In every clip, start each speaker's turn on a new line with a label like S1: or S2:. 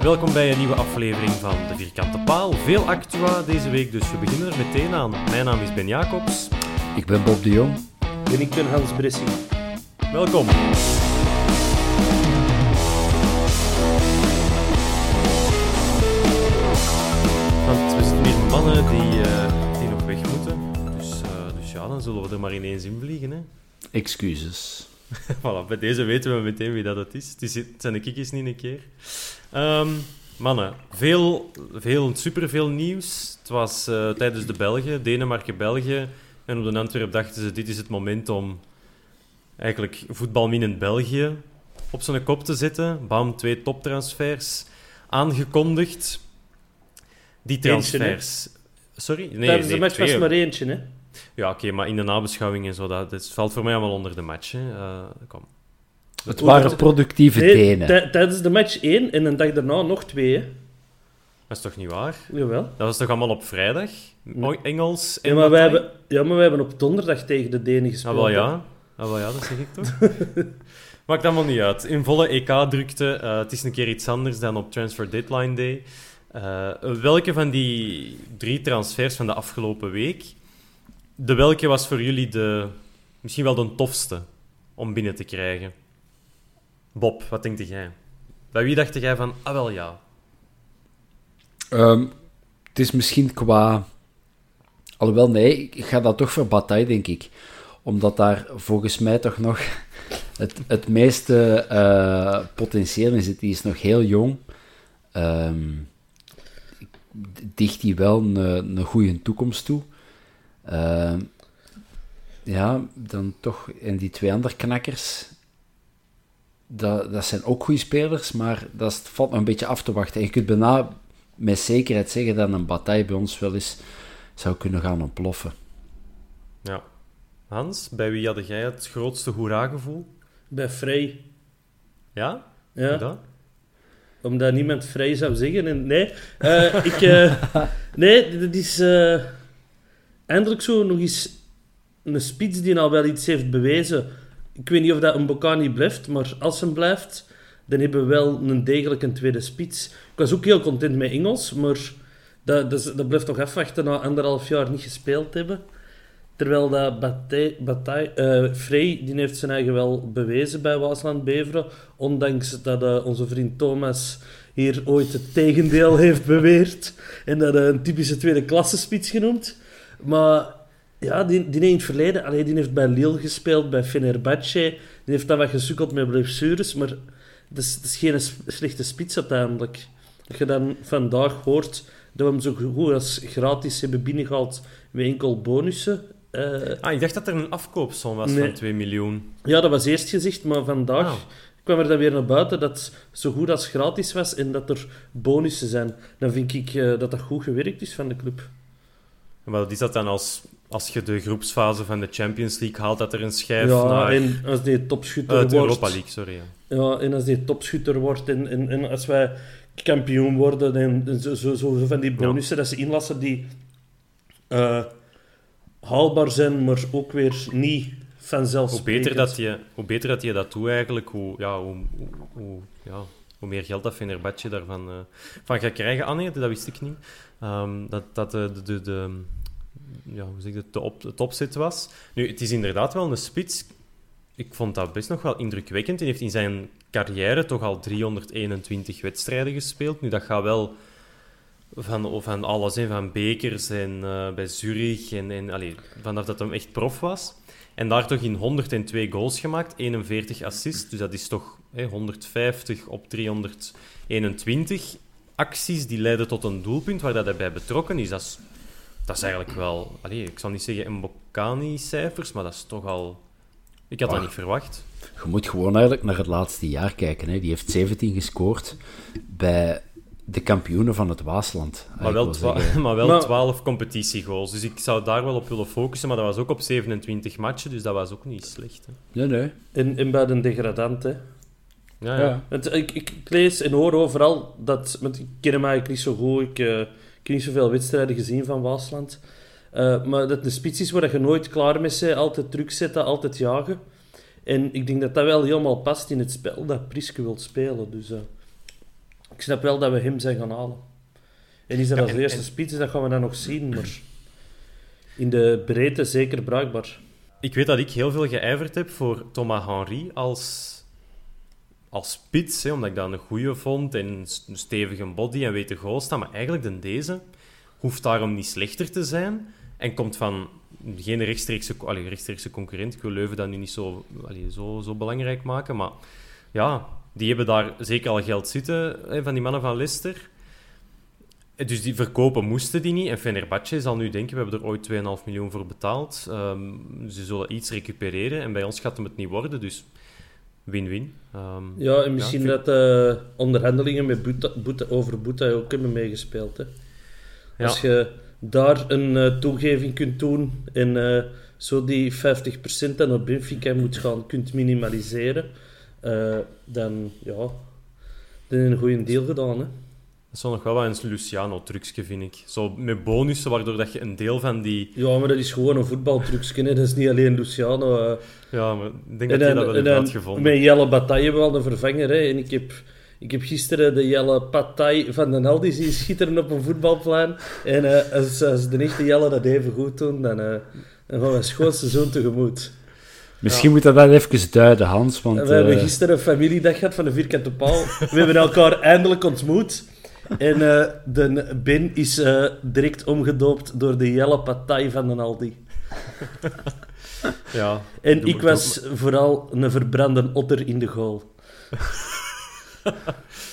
S1: Welkom bij een nieuwe aflevering van De Vierkante Paal. Veel actua deze week, dus we beginnen er meteen aan. Mijn naam is Ben Jacobs.
S2: Ik ben Bob de Jong.
S3: En ik ben Hans Bressie.
S1: Welkom. Want we zitten hier mannen die, eh, die nog weg moeten. Dus, eh, dus ja, dan zullen we er maar ineens in vliegen. Hè.
S2: Excuses.
S1: voilà, bij deze weten we meteen wie dat het is. Het, is, het zijn de kikjes niet een keer. Ehm, mannen, veel, veel, superveel nieuws. Het was eh, tijdens de Belgen, Denemarken-België. En op de Antwerp dachten ze, dit is het moment om eigenlijk voetbalminend België op zijn kop te zetten. Bam, twee toptransfers aangekondigd. Die
S3: Eentje,
S1: transfers... Sorry? Nee,
S3: Tijdens de
S1: nee,
S3: match was
S1: twee.
S3: er maar eentje, hè?
S1: Ja, oké, maar in de nabeschouwing en zo, dat, dat valt voor mij allemaal onder de match. Hè. Eh, kom.
S2: Het waren productieve
S3: Nee,
S2: Denen.
S3: tij- tijdens de match één en een dag daarna nog twee, hè?
S1: Dat is toch niet waar?
S3: Jawel.
S1: Dat was toch allemaal op vrijdag? O- Engels en
S3: Ja maar, wij hebben, ja, maar wij hebben op donderdag tegen de Denen gespeeld.
S1: Ah, wel ja. Ah, wel ja, dat zeg ik toch. Maakt allemaal niet uit. In volle EK-drukte. eh, het is een keer iets anders dan op Transfer Deadline Day. Eh, welke van die drie transfers van de afgelopen week, de welke was voor jullie de, misschien wel de tofste om binnen te krijgen? Bob, wat denk jij? Bij wie dacht jij van, ah wel ja.
S2: Ehm, het is misschien qua... Alhoewel, nee, ik ga dat toch voor Bataille, denk ik. Omdat daar volgens mij toch nog het, het meeste eh, potentieel in zit. Die is nog heel jong. Ehm, dicht hij wel een, een goede toekomst toe. Ehm, ja, dan toch... En die twee andere knakkers... Dat, dat zijn ook goede spelers, maar dat is- valt nog een beetje af te wachten. En je kunt bijna met zekerheid zeggen dat een bataille bij ons wel eens zou kunnen gaan ontploffen.
S1: ja. Hans, bij wie had jij het grootste hoera-gevoel?
S3: Bij Vrij.
S1: Ja?
S3: Ja,
S1: Dat?
S3: omdat niemand Vrij zou zeggen. En, nee, eh, ik... eh, nee, dat is... eh, eindelijk zo nog eens een spits die al wel iets heeft bewezen. Ik weet niet of dat een Bocani blijft, maar als hem blijft, dan hebben we wel een degelijke tweede spits. Ik was ook heel content met Engels, maar dat, dat, blijft nog afwachten na anderhalf jaar niet gespeeld hebben. Terwijl dat Bataille, eh, Frey, die heeft zijn eigen wel bewezen bij Waasland Beveren. Ondanks dat eh, onze vriend Thomas hier ooit het tegendeel heeft beweerd. En dat eh, een typische tweede klasse spits genoemd. Maar ja, die, die in het verleden, allee, die heeft bij Lille gespeeld, bij Fenerbahce. Die heeft dan wat gesukkeld met blessures, maar dat is, dat is geen slechte spits uiteindelijk. Als je dan vandaag hoort dat we hem zo goed als gratis hebben binnengehaald met enkel bonussen. eh,
S1: Ah, ik dacht dat er een afkoopsom was
S3: Nee.
S1: van 2 miljoen.
S3: ja, dat was eerst gezegd, maar vandaag
S1: Ah.
S3: kwam er dan weer naar buiten dat het zo goed als gratis was en dat er bonussen zijn. Dan vind ik eh, dat dat goed gewerkt is van de club.
S1: Maar wat is dat dan als, als je de groepsfase van de Champions League haalt, dat er een schijf
S3: Ja,
S1: naar...
S3: en als die topschutter
S1: Eh, de
S3: wordt...
S1: Europa League, sorry. Ja.
S3: Ja, en als die topschutter wordt en, en, en als wij kampioen worden en, en zo, zo, zo van die bonussen dat ze inlassen die eh, haalbaar zijn, maar ook weer niet vanzelfsprekend.
S1: Hoe beter, dat je, hoe beter dat je dat doet eigenlijk, hoe, ja, hoe, hoe, hoe- ja, hoe meer geld dat Fenerbahce daarvan eh, van gaat krijgen. Ah nee, dat wist ik niet. Ehm, dat dat de, de, de, de, ja, hoe zeg ik het, de op, het was. Nu, het is inderdaad wel een spits. Ik vond dat best nog wel indrukwekkend. Hij heeft in zijn carrière toch al 321 wedstrijden gespeeld. Nu, dat gaat wel van, van alles, hè, van bekers en eh, bij Zurich. En, en, allee, vanaf dat hij echt prof was. En daar toch in 102 goals gemaakt, 41 assists. Dus dat is toch hè, 150 op 321 acties die leiden tot een doelpunt waar dat hij bij betrokken is. Dat is, dat is eigenlijk wel, allee, ik zal niet zeggen Mbokani-cijfers, maar dat is toch al. Ik had dat
S2: Ach.
S1: niet verwacht.
S2: Je moet gewoon eigenlijk naar het laatste jaar kijken. Hè. Die heeft 17 gescoord bij de kampioenen van het Waasland. Ah,
S1: Maar wel, maar wel
S3: Maar-
S1: 12 competitiegoals. Dus ik zou daar wel op willen focussen. Maar dat was ook op 27 matchen, dus dat was ook niet slecht. Hè.
S2: Nee, nee.
S3: En, en bij de degradant, hè.
S1: Ja, ja.
S3: Ik, ik, lees en hoor overal dat... Ik ken hem eigenlijk niet zo goed. Ik, eh, ik heb niet zoveel wedstrijden gezien van Waasland. Eh, maar dat de spits is waar je nooit klaar mee bent. Altijd druk zetten, altijd jagen. En ik denk dat dat wel helemaal past in het spel dat Priske wil spelen. Dus eh, ik snap wel dat we hem zijn gaan halen. En is dat
S1: Ja,
S3: als
S1: en-
S3: eerste
S1: en-
S3: spits, dat gaan we dan nog zien. Maar in de breedte zeker bruikbaar.
S1: Ik weet dat ik heel veel geijverd heb voor Thomas Henry als, als spits, omdat ik dat een goede vond en een stevige body en weet de goal staan. Maar eigenlijk de deze hoeft daarom niet slechter te zijn en komt van geen rechtstreekse, allee, rechtstreekse concurrent. Ik wil Leuven dat nu niet zo, zo, zo belangrijk maken, maar ja, die hebben daar zeker al geld zitten, hè, van die mannen van Leicester. Dus die verkopen moesten die niet. En Fenerbahce zal nu denken, we hebben er ooit 2,5 miljoen voor betaald. Ehm, ze zullen iets recupereren. En bij ons gaat hem het niet worden, dus win-win. Ehm,
S3: Ja, en misschien
S1: Ja,
S3: dat eh, onderhandelingen met Boeta, Boeta, over Boeta ook hebben meegespeeld. Hè.
S1: Ja.
S3: Als je daar een eh, toegeving kunt doen en eh, zo die 50% dan op Benfica moet gaan, kunt minimaliseren, dan ja, dan een goede deal gedaan. Hè.
S1: Dat is nog wel wat een Luciano-trucje, vind ik. Zo met bonussen, waardoor dat je een deel van die...
S3: Ja, maar dat is gewoon een voetbaltrucje. hè. Dat is niet alleen Luciano. eh.
S1: Ja, maar ik denk
S3: En
S1: dat je dat wel
S3: en
S1: heeft
S3: dan
S1: uitgevonden.
S3: met Jelle Bataille wel een vervanger. Hè. En ik heb, ik heb gisteren de Jelle Bataille van den Aldi zien schitteren op een voetbalplein. En eh, als, als de echte Jelle dat even goed doen, dan, eh dan gaan we een schoon seizoen tegemoet.
S2: Misschien moet dat wel even duiden, Hans. Want,
S3: we hebben gisteren een familiedag gehad van de Vierkante Paal. We hebben elkaar eindelijk ontmoet. En eh, de Ben is eh, direct omgedoopt door de Jelle Bataille van den Aldi.
S1: Ja,
S3: En ik was vooral een verbrande otter in de goal.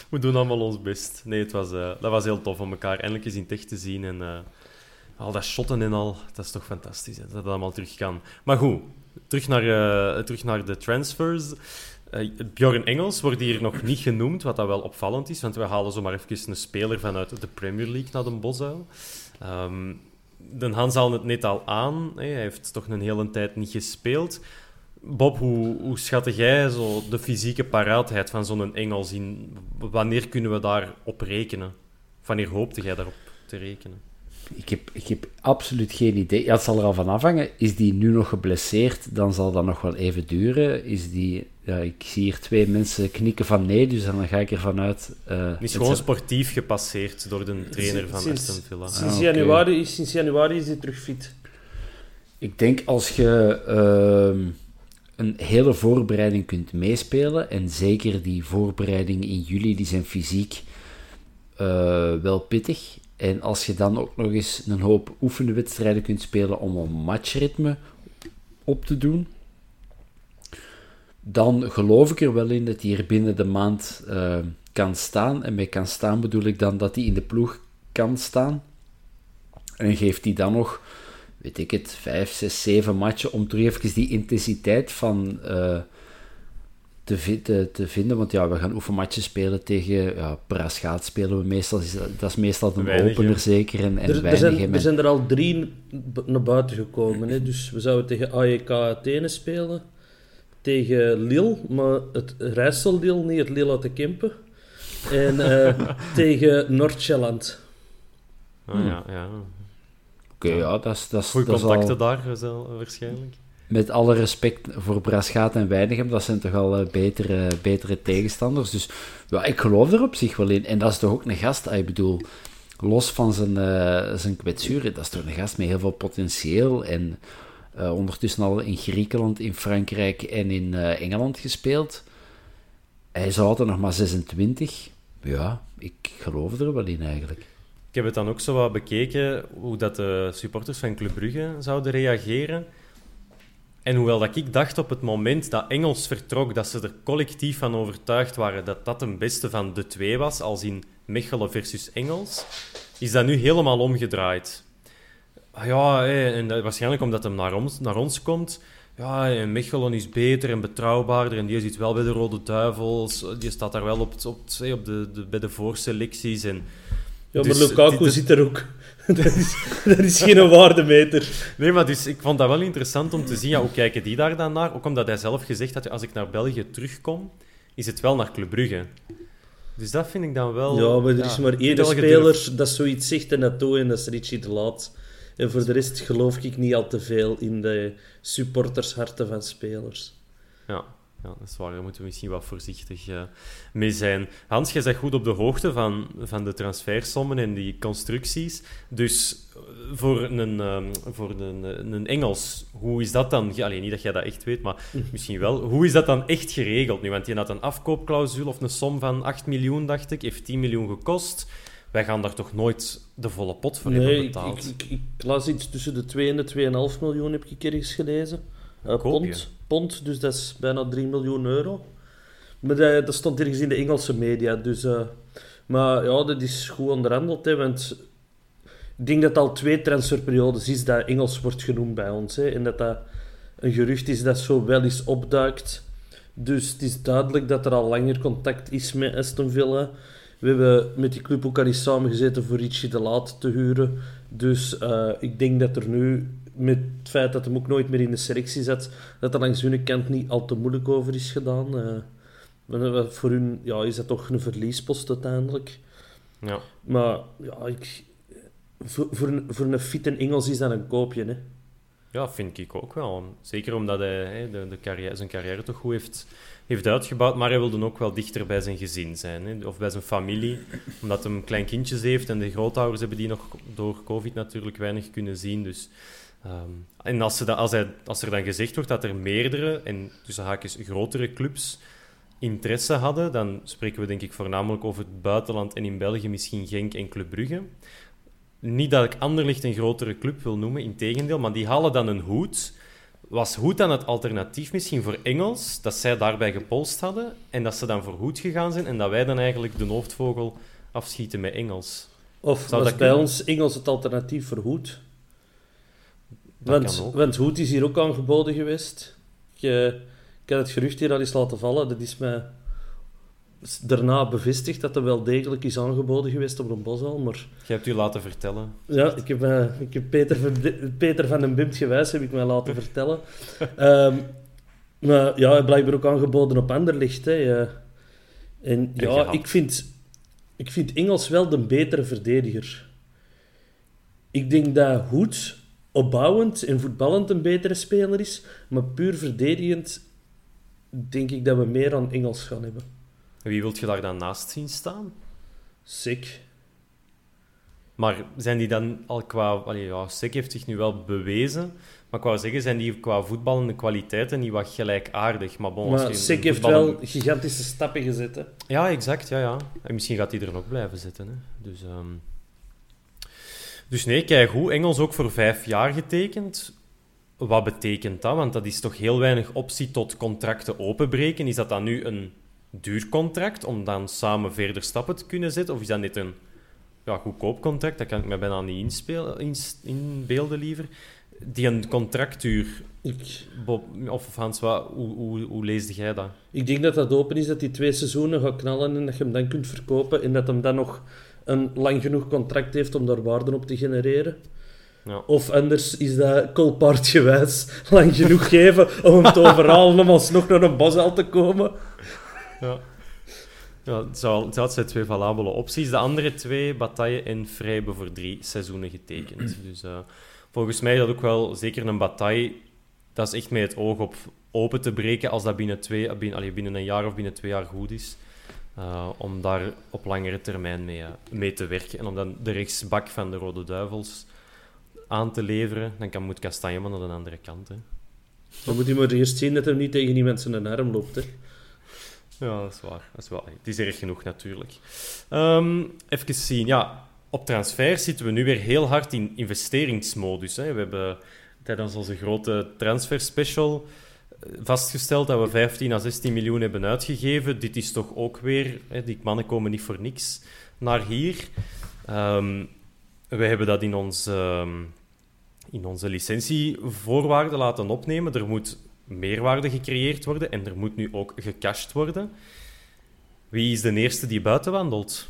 S1: We doen allemaal ons best. Nee, het was, eh, dat was heel tof om elkaar eindelijk eens in het echt te zien. En al dat shotten en al, dat is toch fantastisch, hè, dat dat allemaal terug kan. Maar goed, terug naar, terug naar de transfers. Eh Bjorn Engels wordt hier nog niet genoemd, wat dat wel opvallend is, want we halen zomaar even een speler vanuit de Premier League naar de Bosuil. Ehm Den Hans haalde het net al aan, hij heeft toch een hele tijd niet gespeeld. Bob, hoe, hoe schatte jij zo de fysieke paraatheid van zo'n Engels in? Wanneer kunnen we daarop rekenen? Wanneer hoopte jij daarop te rekenen?
S2: ik, heb, ik heb absoluut geen idee. Ja, het zal er al van afhangen. Is die nu nog geblesseerd, dan zal dat nog wel even duren. Is die... Ja, ik zie hier twee mensen knikken van nee, dus dan ga ik ervan uit... eh,
S1: Hij is gewoon sportief gepasseerd door de trainer van
S3: Sinds-
S1: Aston Villa.
S3: Sinds,
S2: Ah,
S3: januari, is- sinds januari is hij terug fit.
S2: Ik denk als je ehm, een hele voorbereiding kunt meespelen, en zeker die voorbereiding in juli, die zijn fysiek eh, wel pittig. En als je dan ook nog eens een hoop oefenwedstrijden kunt spelen om een matchritme op te doen, dan geloof ik er wel in dat hij er binnen de maand eh, kan staan. En met kan staan bedoel ik dan dat hij in de ploeg kan staan. En geeft hij dan nog weet ik het, vijf, zes, zeven matchen om terug even die intensiteit van eh, te, vi- te, te vinden. Want ja, we gaan oefenmatches spelen tegen ja, Braschaat spelen we meestal. Is dat, is meestal een
S1: Weinig,
S2: opener
S1: ja.
S2: zeker en, en
S3: Er,
S2: weinig.
S3: zijn, er zijn er al drie naar buiten gekomen. Hè. Dus we zouden tegen AEK Athene spelen. Tegen Lille, maar het Rijssel-Lille, niet het Lille uit de Kempen. En eh, tegen Noord-Sjælland.
S1: Ah, ja, ja.
S2: Oké, ja, dat is... Dat is
S1: Goeie
S2: dat is
S1: contacten
S2: al-
S1: daar, waarschijnlijk.
S2: met alle respect voor Braschaat en Weinigem, dat zijn toch al eh, betere, betere tegenstanders. Dus ja, ik geloof er op zich wel in. En dat is toch ook een gast, ah, ik bedoel, los van zijn, uh, zijn kwetsuren, dat is toch een gast met heel veel potentieel. En uh, ondertussen al in Griekenland, in Frankrijk en in Engeland gespeeld. Hij is altijd nog maar 26. Ja, ik geloof er wel in eigenlijk.
S1: Ik heb het dan ook zo wat bekeken, hoe dat de supporters van Club Brugge zouden reageren. En hoewel dat ik dacht op het moment dat Engels vertrok, dat ze er collectief van overtuigd waren dat dat een beste van de twee was, als in Mechelen versus Engels, is dat nu helemaal omgedraaid. Ah ja, en waarschijnlijk omdat hem naar ons, naar ons komt. Ja, en Mechelen is beter en betrouwbaarder en die zit wel bij de Rode Duivels. Die staat daar wel op, op, op de, de, bij de voorselecties. En,
S3: ja, maar dus, Lukaku zit er ook. dat, is, dat is geen waardemeter.
S1: Nee, maar dus, ik vond dat wel interessant om te zien. Ja, hoe kijken die daar dan naar? Ook omdat hij zelf gezegd had, als ik naar België terugkom, is het wel naar Club Brugge. Dus dat vind ik dan wel...
S3: Ja, maar er is maar één speler dat zoiets zegt en dat doet, en dat is Richie de Laat. En voor de rest geloof ik niet al te veel in de supportersharten van spelers.
S1: Ja ja, dat is waar. Daar moeten we misschien wat voorzichtig uh, mee zijn. Hans, jij bent goed op de hoogte van, van de transfersommen en die constructies. Dus eh, voor een, uh, voor een, een Engels, hoe is dat dan... Alleen niet dat jij dat echt weet, maar misschien wel. Hoe is dat dan echt geregeld nu? Want die had een afkoopclausule of een som van 8 miljoen, dacht ik. Heeft 10 miljoen gekost. Wij gaan daar toch nooit de volle pot voor hebben betaald?
S3: Ik, ik, ik, las iets tussen de 2 en de 2,5 miljoen, heb ik ergens gelezen. Uh, pond pond, dus dat is bijna 3 miljoen euro. Maar dat, dat stond ergens in de Engelse media, dus... Uh, maar ja, dat is goed onderhandeld, hè, want... Ik denk dat al twee transferperiodes is dat Engels wordt genoemd bij ons. Hè, en dat dat een gerucht is dat zo wel eens opduikt. Dus het is duidelijk dat er al langer contact is met Aston Villa. We hebben met die club ook al eens samengezeten voor Richie de Laat te huren. Dus uh, ik denk dat er nu met het feit dat hij ook nooit meer in de selectie zat, dat er langs hun kant niet al te moeilijk over is gedaan. Uh, voor hun ja, is dat toch een verliespost uiteindelijk.
S1: Ja.
S3: Maar ja, ik, voor, voor, een, voor een fit en Engels is dat een koopje. Hè?
S1: Ja, vind ik ook wel. Zeker omdat hij de, de carrière, zijn carrière toch goed heeft, heeft uitgebouwd. Maar hij wilde ook wel dichter bij zijn gezin zijn. Hè? Of bij zijn familie. Omdat hij klein kindjes heeft. En de grootouders hebben die nog door COVID natuurlijk weinig kunnen zien. Dus Ehm, en als, ze als, als er dan gezegd wordt dat er meerdere, en tussen haakjes grotere clubs, interesse hadden, dan spreken we denk ik voornamelijk over het buitenland en in België misschien Genk en Club Brugge. Niet dat ik Anderlicht een grotere club wil noemen, in tegendeel, maar die halen dan een hoed. Was Hoed dan het alternatief misschien voor Engels, dat zij daarbij gepolst hadden en dat ze dan voor Hoed gegaan zijn en dat wij dan eigenlijk de hoofdvogel afschieten met Engels?
S3: Of Zou was dat bij ons Engels het alternatief voor Hoed? want, want Hoed is hier ook aangeboden geweest. Ik, uh, ik heb het gerucht hier al eens laten vallen. Dat is mij daarna bevestigd dat er wel degelijk is aangeboden geweest op een bosal. Maar...
S1: Je hebt u laten vertellen.
S3: Ja, ik heb, uh, ik heb Peter, van, Peter van den Bimt gewijs, heb ik mij laten vertellen. um, maar ja, blijkbaar ook aangeboden op Anderlicht. Hè. Uh, en ja, ik vind, ik vind Engels wel de betere verdediger. Ik denk dat Hoed opbouwend en voetballend een betere speler is, maar puur verdedigend denk ik dat we meer aan Engels gaan hebben.
S1: Wie wilt je daar dan naast zien staan?
S3: Sick.
S1: Maar zijn die dan al qua... Allee, ja, Sick heeft zich nu wel bewezen, maar ik wou zeggen, zijn die qua voetballende kwaliteiten niet wat gelijkaardig? Maar, bon,
S3: maar Sick heeft wel gigantische stappen gezet, hè?
S1: Ja, exact, ja, ja. En misschien gaat hij er nog blijven zitten, hè. Dus... Um... Dus nee, kijk hoe Engels ook voor vijf jaar getekend. Wat betekent dat? Want dat is toch heel weinig optie tot contracten openbreken. Is dat dan nu een duur contract om dan samen verder stappen te kunnen zetten? Of is dat net een ja, goedkoop contract? Dat kan ik me bijna niet inspelen, inbeelden liever. Die een contractuur. Ik... Bob, of Hans, wat, hoe, hoe, hoe leesde jij dat?
S3: Ik denk dat dat open is, dat die twee seizoenen gaat knallen en dat je hem dan kunt verkopen. En dat hem dan nog een lang genoeg contract heeft om daar waarde op te genereren. Ja. Of anders is dat colpartgewijs lang genoeg geven om hem te overhalen om alsnog naar een bos te komen.
S1: Ja. Ja, het, zijn twee valabele opties. De andere twee, Bataille en Vrij, hebben voor drie seizoenen getekend. Dus uh, volgens mij dat ook wel zeker een Bataille dat is echt met het oog op open te breken als dat binnen, twee, binnen, allee, binnen een jaar of binnen twee jaar goed is. Uh, om daar op langere termijn mee, uh, mee te werken. En om dan de rechtsbak van de Rode Duivels aan te leveren, dan kan moet Kastanjeman aan de andere kant. Hè.
S3: Dan moet hij maar eerst zien dat hij niet tegen die mensen een arm loopt. Hè.
S1: Ja, dat is waar. Dat is wel, het is erg genoeg natuurlijk. Um, even zien. Ja, op transfer zitten we nu weer heel hard in investeringsmodus. Hè. We hebben tijdens onze grote transfer special vastgesteld dat we 15 à 16 miljoen hebben uitgegeven. Dit is toch ook weer... Hè, die mannen komen niet voor niks naar hier. Um, we hebben dat in, ons, um, in onze licentievoorwaarden laten opnemen. Er moet meerwaarde gecreëerd worden en er moet nu ook gecashed worden. Wie is de eerste die buiten wandelt?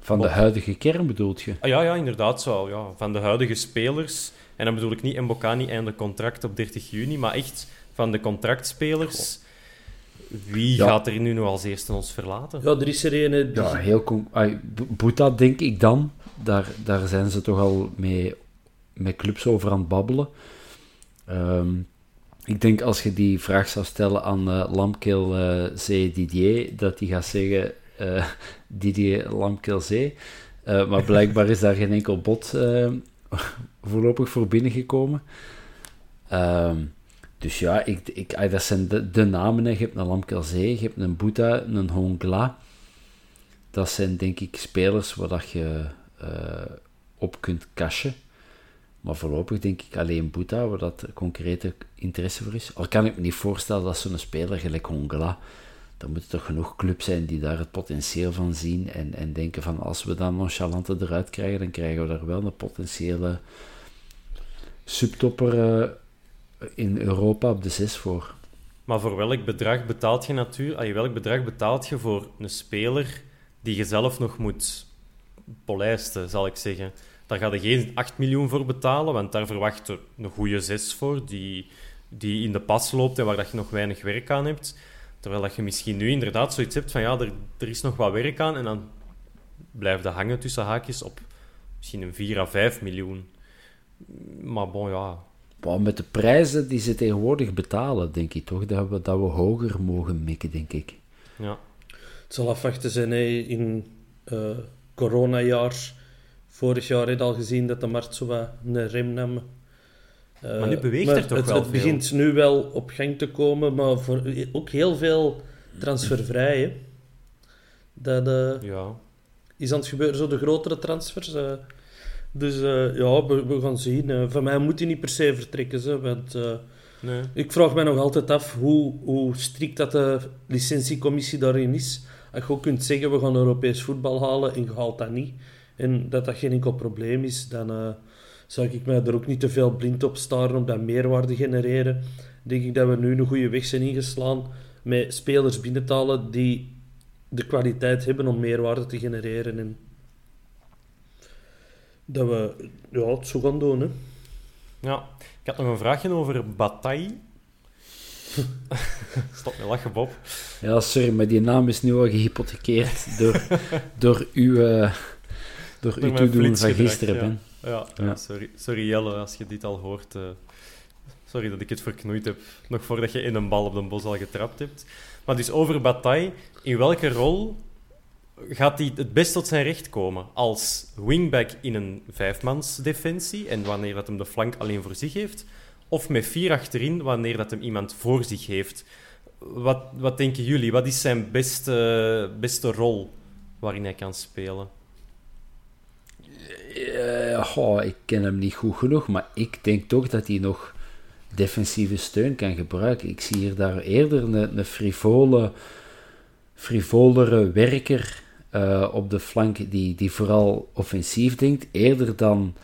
S2: Van de huidige kern bedoelt je?
S1: Ah, ja, ja, inderdaad zo. Ja. Van de huidige spelers. En dan bedoel ik niet Mbokani einde contract op 30 juni, maar echt van de contractspelers. Wie ja. gaat er nu nog als eerste ons verlaten?
S3: Ja, er is er een...
S2: Ja, heel... Boeta, denk ik dan. Daar, daar zijn ze toch al mee, met clubs over aan het babbelen. Um, ik denk als je die vraag zou stellen aan uh, Lamkeel C. Didier, dat hij gaat zeggen uh, Didier Lamkeel C. maar blijkbaar is daar geen enkel bod voorlopig voor binnengekomen. Um, dus ja, ik, ik, dat zijn de, de namen. Je hebt een Lamkelzee, je hebt een Boeta, een Hongla. Dat zijn denk ik spelers waar dat je op kunt cashen. Maar voorlopig denk ik alleen Boeta, waar dat concrete interesse voor is. Al kan ik me niet voorstellen dat zo'n speler gelijk Hongla, dan moeten toch genoeg clubs zijn die daar het potentieel van zien en, en denken van als we dan nonchalante eruit krijgen, dan krijgen we daar wel een potentiële subtopper uh, in Europa op de zes voor.
S1: Maar voor welk bedrag betaalt je natuurlijk? Welk bedrag betaalt je voor een speler die je zelf nog moet polijsten, zal ik zeggen? Daar ga je geen 8 miljoen voor betalen, want daar verwacht je een goede 6 voor, die, die in de pas loopt en waar dat je nog weinig werk aan hebt. Terwijl dat je misschien nu inderdaad zoiets hebt van ja, er, er is nog wat werk aan en dan blijft dat hangen tussen haakjes op misschien een 4 à 5 miljoen. Maar bon, ja,
S2: met de prijzen die ze tegenwoordig betalen, denk ik toch dat we, dat we hoger mogen mikken, denk ik.
S1: Ja.
S3: Het zal afwachten zijn in uh, coronajaar. Vorig jaar heb al gezien dat de markt zo wat een rem nam.
S1: Uh, maar nu beweegt er toch
S3: het,
S1: wel
S3: Het begint nu wel op gang te komen, maar voor, ook heel veel transfervrij. Hè. Dat uh,
S1: ja.
S3: is aan het gebeuren, zo de grotere transfers. Dus uh, ja, we, we, gaan zien. Van mij moet hij niet per se vertrekken. Ze, want
S1: nee.
S3: ik vraag mij nog altijd af hoe, hoe strikt dat de licentiecommissie daarin is. Als je ook kunt zeggen, we gaan Europees voetbal halen en je haalt dat niet. En dat dat geen enkel probleem is, dan zou ik mij er ook niet te veel blind op staren op dat meerwaarde genereren. Denk ik dat we nu een goede weg zijn ingeslaan met spelers binnen te halen die de kwaliteit hebben om meerwaarde te genereren. En dat we ja, het zo gaan doen. Hè.
S1: Ja, ik had nog een vraagje over Bataille. Stop met lachen, Bob.
S2: Ja, sorry, maar die naam is nu al gehypothekeerd door, door uw, uh, door, uw toedoen van gisteren,
S1: ja.
S2: Ben.
S1: Ja, ja. sorry. sorry Jelle, als je dit al hoort. Uh, sorry dat ik het verknoeid heb, nog voordat je in een bal op de bos al getrapt hebt. Maar dus over Bataille, in welke rol gaat hij het best tot zijn recht komen als wingback in een vijfmansdefensie en wanneer dat hem de flank alleen voor zich heeft, of met vier achterin wanneer dat hem iemand voor zich heeft. Wat, wat denken jullie? Wat is zijn beste, beste rol waarin hij kan spelen?
S2: Uh, ik ken hem niet goed genoeg, maar ik denk toch dat hij nog defensieve steun kan gebruiken. Ik zie hier daar eerder een, een frivole, frivolere werker uh, op de flank die, die vooral offensief denkt, eerder dan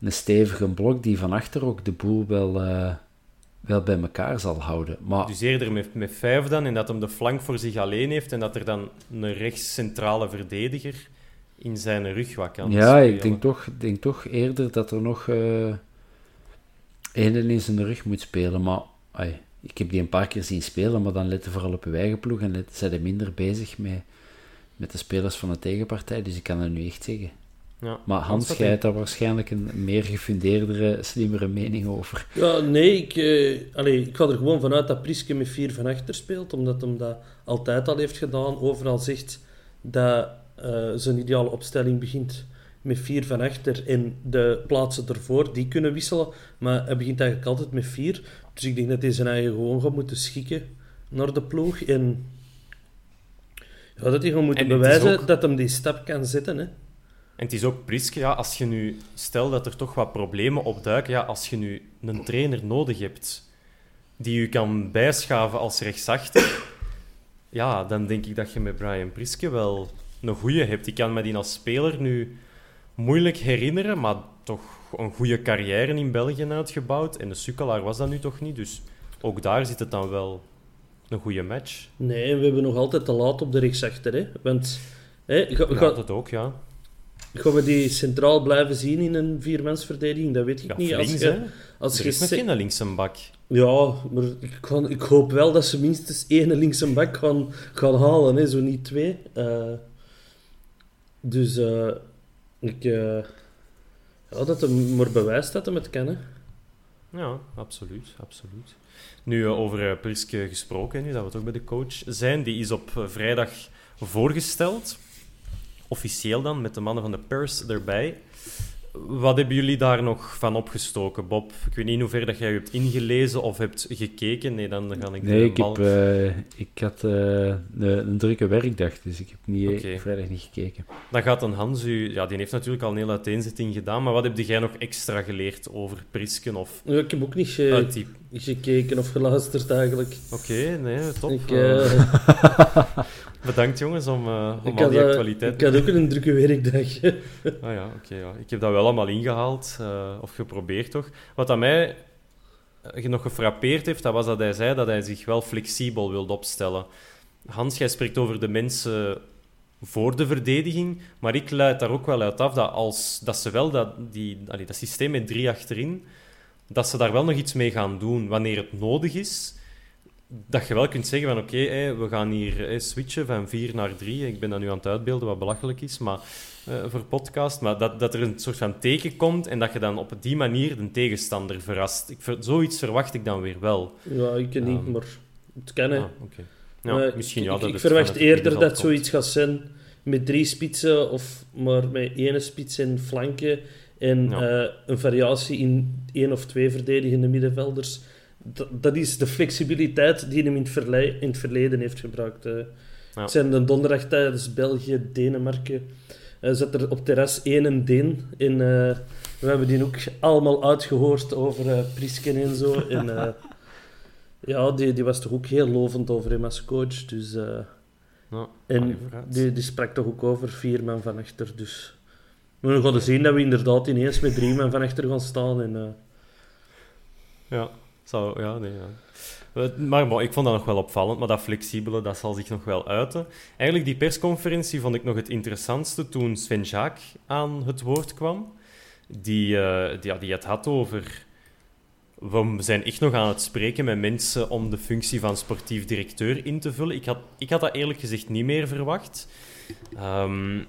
S2: een stevige blok die van achter ook de boel wel, uh, wel bij elkaar zal houden. Maar...
S1: Dus eerder met, met vijf dan, en dat hem de flank voor zich alleen heeft en dat er dan een rechtscentrale verdediger in zijn rug wat kan
S2: Ja, spelen. ik denk toch, denk toch eerder dat er nog uh, één in zijn rug moet spelen, maar... Ay, ik heb die een paar keer zien spelen, maar dan let je vooral op je eigen ploeg en zijn er minder bezig met met de spelers van de tegenpartij, dus ik kan dat nu echt zeggen.
S1: Ja.
S2: Maar Hans, jij hebt daar waarschijnlijk een meer gefundeerdere, slimmere mening over.
S3: Ja, nee, ik, eh, allee, ik ga er gewoon vanuit dat Priske met vier van achter speelt, omdat hem dat altijd al heeft gedaan. Overal zegt dat eh, zijn ideale opstelling begint met vier van achter en de plaatsen ervoor, die kunnen wisselen. Maar hij begint eigenlijk altijd met vier. Dus ik denk dat hij zijn eigen gewoon gaat moeten schikken naar de ploeg. En ja, dat hij gewoon moet bewijzen
S1: ook-
S3: dat hem die stap kan zetten. Hè.
S1: En het is ook Priske, ja, als je nu, stel dat er toch wat problemen opduiken, ja, als je nu een trainer nodig hebt die je kan bijschaven als rechtsachter, ja, dan denk ik dat je met Brian Priske wel een goeie hebt. Ik kan me die als speler nu moeilijk herinneren, maar toch een goede carrière in België uitgebouwd. En de Sukkelaar was dat nu toch niet, dus ook daar zit het dan wel een goede match.
S3: Nee, we hebben nog altijd te laat op de rechtsachter. Hè. Want hè, ga,
S1: Ja, dat ook, ja.
S3: Gaan we die centraal blijven zien in een viermansverdediging? Dat weet ik
S1: Ja,
S3: niet. Als
S1: links,
S3: je, als
S1: Er is nog
S3: se-
S1: geen linkse bak.
S3: Ja, maar ik, kan, ik hoop wel dat ze minstens één linkse bak gaan, gaan halen, hè, zo niet twee. Eh, dus eh, ik... eh, ja, dat hem maar bewijst dat hem het hè.
S1: Ja, absoluut, absoluut. Nu, eh, over Priske gesproken, nu dat we toch bij de coach zijn. Die is op vrijdag voorgesteld. Officieel dan, met de mannen van de pers erbij. Wat hebben jullie daar nog van opgestoken, Bob? Ik weet niet in hoeverre dat jij hebt ingelezen of hebt gekeken. Nee, dan ga ik...
S2: Nee, ik,
S1: bal-
S2: heb, eh, ik had eh, een, een drukke werkdag, dus ik heb niet,
S1: Oké.
S2: vrijdag niet gekeken.
S1: Dan gaat een Hans u... Ja, die heeft natuurlijk al een hele uiteenzetting gedaan, maar wat heb jij nog extra geleerd over Prisken of
S3: Ja, ik heb ook niet ge-
S1: uit die...
S3: gekeken of geluisterd, eigenlijk.
S1: Oké, nee, top.
S3: Ik,
S1: Eh,
S3: eh,
S1: Bedankt jongens om, eh, om
S3: ik,
S1: al die actualiteit...
S3: ik had ook een drukke werkdag.
S1: Ah ja, oké. ja. Ik heb dat wel allemaal ingehaald, eh, of geprobeerd toch. Wat aan mij eh, nog gefrappeerd heeft, dat was dat hij zei dat hij zich wel flexibel wilde opstellen. Hans, jij spreekt over de mensen voor de verdediging, maar ik leid daar ook wel uit af dat, als, dat ze wel dat, die, allee, dat systeem met drie achterin, dat ze daar wel nog iets mee gaan doen wanneer het nodig is. Dat je wel kunt zeggen van oké, we gaan hier switchen van 4 naar 3. Ik ben dat nu aan het uitbeelden, wat belachelijk is, maar eh, voor podcast. Maar dat, dat er een soort van teken komt en dat je dan op die manier de tegenstander verrast. Ik, zoiets verwacht ik dan weer wel.
S3: ja, ik niet,
S1: Ehm,
S3: maar het kan, hè.
S1: Ah, oké. Ja, misschien ja,
S3: ik,
S1: dat
S3: ik verwacht eerder dat
S1: komt.
S3: zoiets gaat zijn met drie spitsen of maar met één spits en flanken en
S1: Ja.
S3: eh, een variatie in één of twee verdedigende middenvelders. Dat, is de flexibiliteit die hem in het, in verleden heeft gebruikt. eh.
S1: Ja.
S3: Het zijn de donderdag tijdens België, Denemarken. eh zat er op terras één en Deen. En eh, we hebben die ook allemaal uitgehoord over eh Prisken en zo. en, ja, die, die was toch ook heel lovend over hem als coach. Dus, en die, die sprak toch ook over vier man van achter. Dus we gaan zien dat we inderdaad ineens met drie man van achter gaan staan. En,
S1: Ja, ja, nee. Eh, Maar ik vond dat nog wel opvallend, maar dat flexibele, dat zal zich nog wel uiten. Eigenlijk, die persconferentie vond ik nog het interessantste toen Sven Jaak aan het woord kwam. Die, eh, die, het had over... We zijn echt nog aan het spreken met mensen om de functie van sportief directeur in te vullen. Ik had, ik had dat eerlijk gezegd niet meer verwacht. Ehm,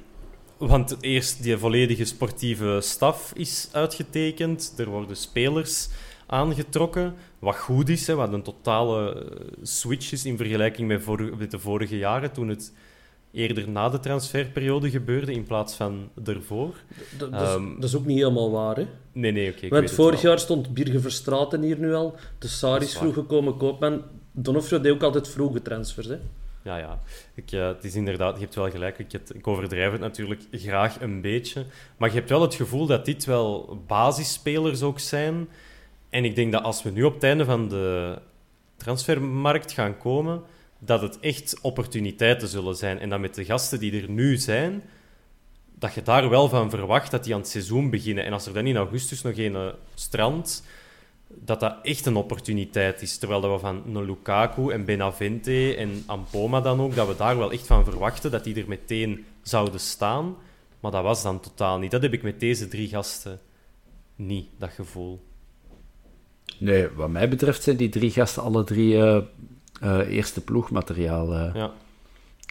S1: want eerst die volledige sportieve staf is uitgetekend. Er worden spelers aangetrokken. Wat goed is, hè, wat een totale eh, switch is in vergelijking met, de vorige jaren, toen het eerder na de transferperiode gebeurde in plaats van ervoor.
S3: dat, dat, is,
S1: Ehm,
S3: dat is ook niet helemaal waar. Hè?
S1: Nee, nee, oké. ik weet
S3: Want vorig jaar stond Birge Verstraten hier nu al. De Saris
S1: is
S3: vroeg gekomen, Koopman. Donofrio deed ook altijd vroege transfers. Hè?
S1: Ja, ja. Ik, eh, het is inderdaad, je hebt wel gelijk. Ik, het- ik overdrijf het natuurlijk graag een beetje. Maar je hebt wel het gevoel dat dit wel basisspelers ook zijn. En ik denk dat als we nu op het einde van de transfermarkt gaan komen, dat het echt opportuniteiten zullen zijn. En dat met de gasten die er nu zijn, dat je daar wel van verwacht dat die aan het seizoen beginnen. En als er dan in augustus nog een eh, strand, dat dat echt een opportuniteit is. Terwijl dat we van Lukaku en Benavente en Ampoma dan ook, dat we daar wel echt van verwachten dat die er meteen zouden staan. Maar dat was dan totaal niet. Dat heb ik met deze drie gasten niet, dat gevoel.
S2: Nee, wat mij betreft zijn die drie gasten alle drie eh, eh, eerste ploegmateriaal. eh,
S1: Ja,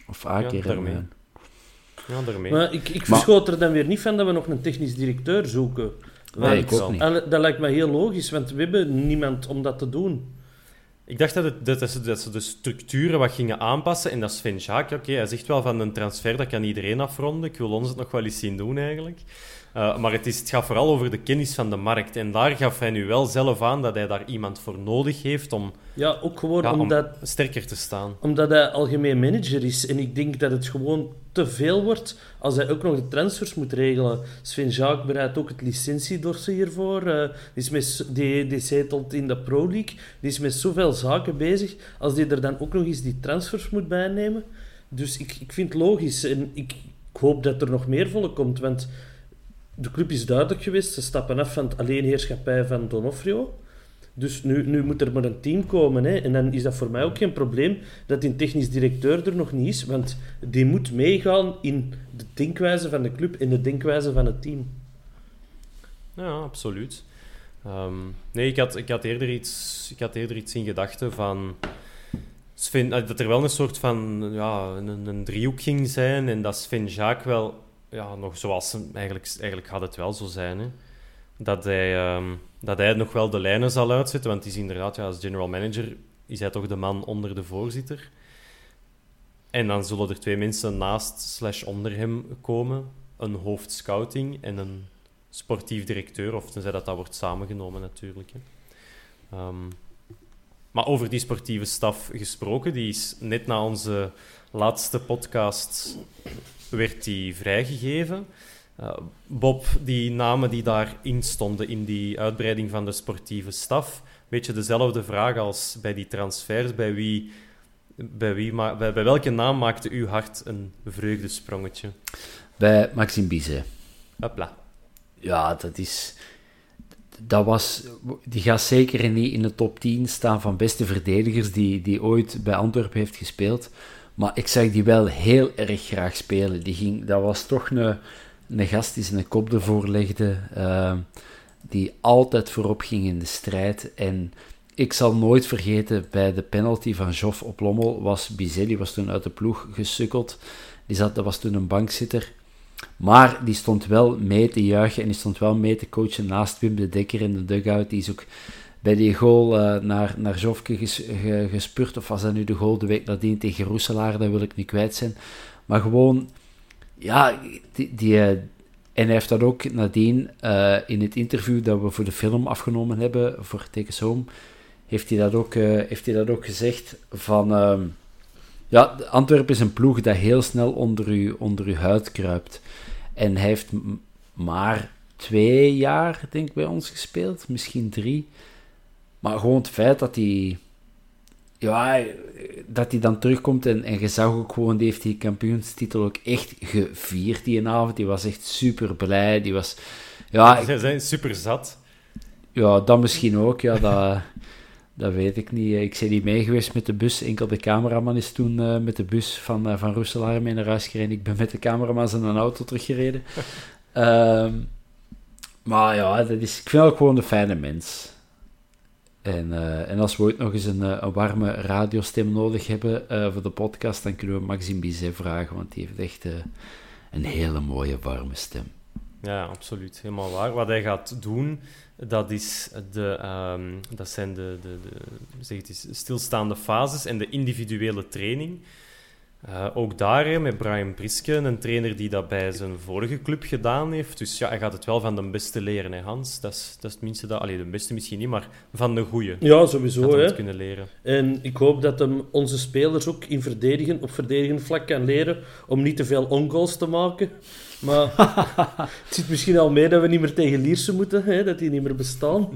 S2: of A-keer.
S1: Ja, daarmee. Ja, daarmee.
S3: Maar ik, ik verschoot er dan weer niet van dat we nog een technisch directeur zoeken.
S2: Nee, ik ook niet.
S3: en dat lijkt me heel logisch, want we hebben niemand om dat te doen.
S1: Ik dacht dat, het, dat, ze, dat ze de structuren wat gingen aanpassen. En dat Sven Schaak, oké, hij zegt wel van een transfer, dat kan iedereen afronden. Ik wil ons het nog wel eens zien doen, eigenlijk. Eh, maar het, is, het gaat vooral over de kennis van de markt. En daar gaf hij nu wel zelf aan dat hij daar iemand voor nodig heeft om,
S3: Ja, ook gewoon
S1: ja, om
S3: omdat,
S1: sterker te staan.
S3: omdat hij algemeen manager is. En ik denk dat het gewoon te veel wordt als hij ook nog de transfers moet regelen. Sven Jaak bereidt ook het licentiedossier hiervoor. Eh, die, is met, die, die zetelt in de Pro League. Die is met zoveel zaken bezig. Als die er dan ook nog eens die transfers moet bijnemen. Dus ik, ik vind het logisch. En ik, ik hoop dat er nog meer volk komt. Want de club is duidelijk geweest. Ze stappen af van het alleenheerschappij van Donofrio. Dus nu, nu moet er maar een team komen. Hè. En dan is dat voor mij ook geen probleem dat die technisch directeur er nog niet is. Want die moet meegaan in de denkwijze van de club en de denkwijze van het team.
S1: Ja, absoluut. Ehm, nee, ik had, ik, had eerder iets, ik had eerder iets in gedachten van... Eh, dat er wel een soort van ja, een, een driehoek ging zijn en dat Sven Jaak wel, ja, nog zoals eigenlijk, eigenlijk gaat het wel zo zijn, hè, dat, hij, ehm, dat hij nog wel de lijnen zal uitzetten, want hij is inderdaad, ja, als general manager is hij toch de man onder de voorzitter. En dan zullen er twee mensen naast slash onder hem komen, een hoofd scouting en een sportief directeur, of tenzij dat dat wordt samengenomen natuurlijk. Hè. Ehm, maar over die sportieve staf gesproken, die is net na onze laatste podcast werd die vrijgegeven. Eh, Bob, die namen die daarin stonden in die uitbreiding van de sportieve staf, beetje dezelfde vraag als bij die transfers. Bij, wie, bij, wie, bij, bij welke naam maakte uw hart een vreugdesprongetje?
S2: Bij Maxime Bizet.
S1: Hopla.
S2: Ja, dat is... Dat was... Die gaat zeker niet in de top 10 staan van beste verdedigers die, die ooit bij Antwerpen heeft gespeeld. Maar ik zag die wel heel erg graag spelen. Die ging, dat was toch een, een gast die zijn kop ervoor legde. eh, die altijd voorop ging in de strijd. En ik zal nooit vergeten, bij de penalty van Joff op Lommel was Bizet, die was toen uit de ploeg gesukkeld. Die zat, dat was toen een bankzitter. Maar die stond wel mee te juichen en die stond wel mee te coachen naast Wim de Dekker in de dugout. Die is ook bij die goal eh, naar, naar Jofke ges, ge- gespurt. Of was dat nu de goal de week nadien tegen Roeselaar? Dat wil ik niet kwijt zijn. Maar gewoon, ja, die, die, eh, en hij heeft dat ook nadien eh, in het interview dat we voor de film afgenomen hebben, voor Tekens Home, heeft hij dat ook, heeft hij dat ook gezegd van... ehm, ja, Antwerpen is een ploeg dat heel snel onder uw, onder uw huid kruipt. En hij heeft maar twee jaar, denk ik, bij ons gespeeld. Misschien drie. Maar gewoon het feit dat hij... Ja, dat hij dan terugkomt en, en je zag ook gewoon, die heeft die kampioenstitel ook echt gevierd die avond. Die was echt super blij. Die was... Ja,
S1: Ze zijn super zat.
S2: ja, dat misschien ook. Ja, dat, dat weet ik niet. Ik ben niet mee geweest met de bus. Enkel de cameraman is toen eh, met de bus van, eh, van Roeselaar mee naar huis gereden. Ik ben met de cameraman in een auto teruggereden. Ehm, maar ja, dat is, ik vind ook gewoon een fijne mens. En, eh, en als we ooit nog eens een, eh, een warme radiostem nodig hebben eh, voor de podcast, dan kunnen we Maxime Bizet vragen, want die heeft echt een hele mooie, warme stem.
S1: Ja, absoluut. Helemaal waar. Wat hij gaat doen, dat, is de, ehm, dat zijn de, de, de zeg het eens, stilstaande fases en de individuele training. Eh, ook daar hè, met Brian Priske, een trainer die dat bij zijn vorige club gedaan heeft. Dus ja, hij gaat het wel van de beste leren, hè, Hans. Dat is, dat is het minste dat... Allee, de beste misschien niet, maar van de goeie.
S3: Ja, sowieso.
S1: hij
S3: Hè.
S1: het kunnen leren.
S3: En ik hoop dat hem onze spelers ook in verdedigen, op verdedigend vlak kan leren om niet te veel ongoals te maken. Maar het zit misschien al mee dat we niet meer tegen Lierse moeten, hè, dat die niet meer bestaan.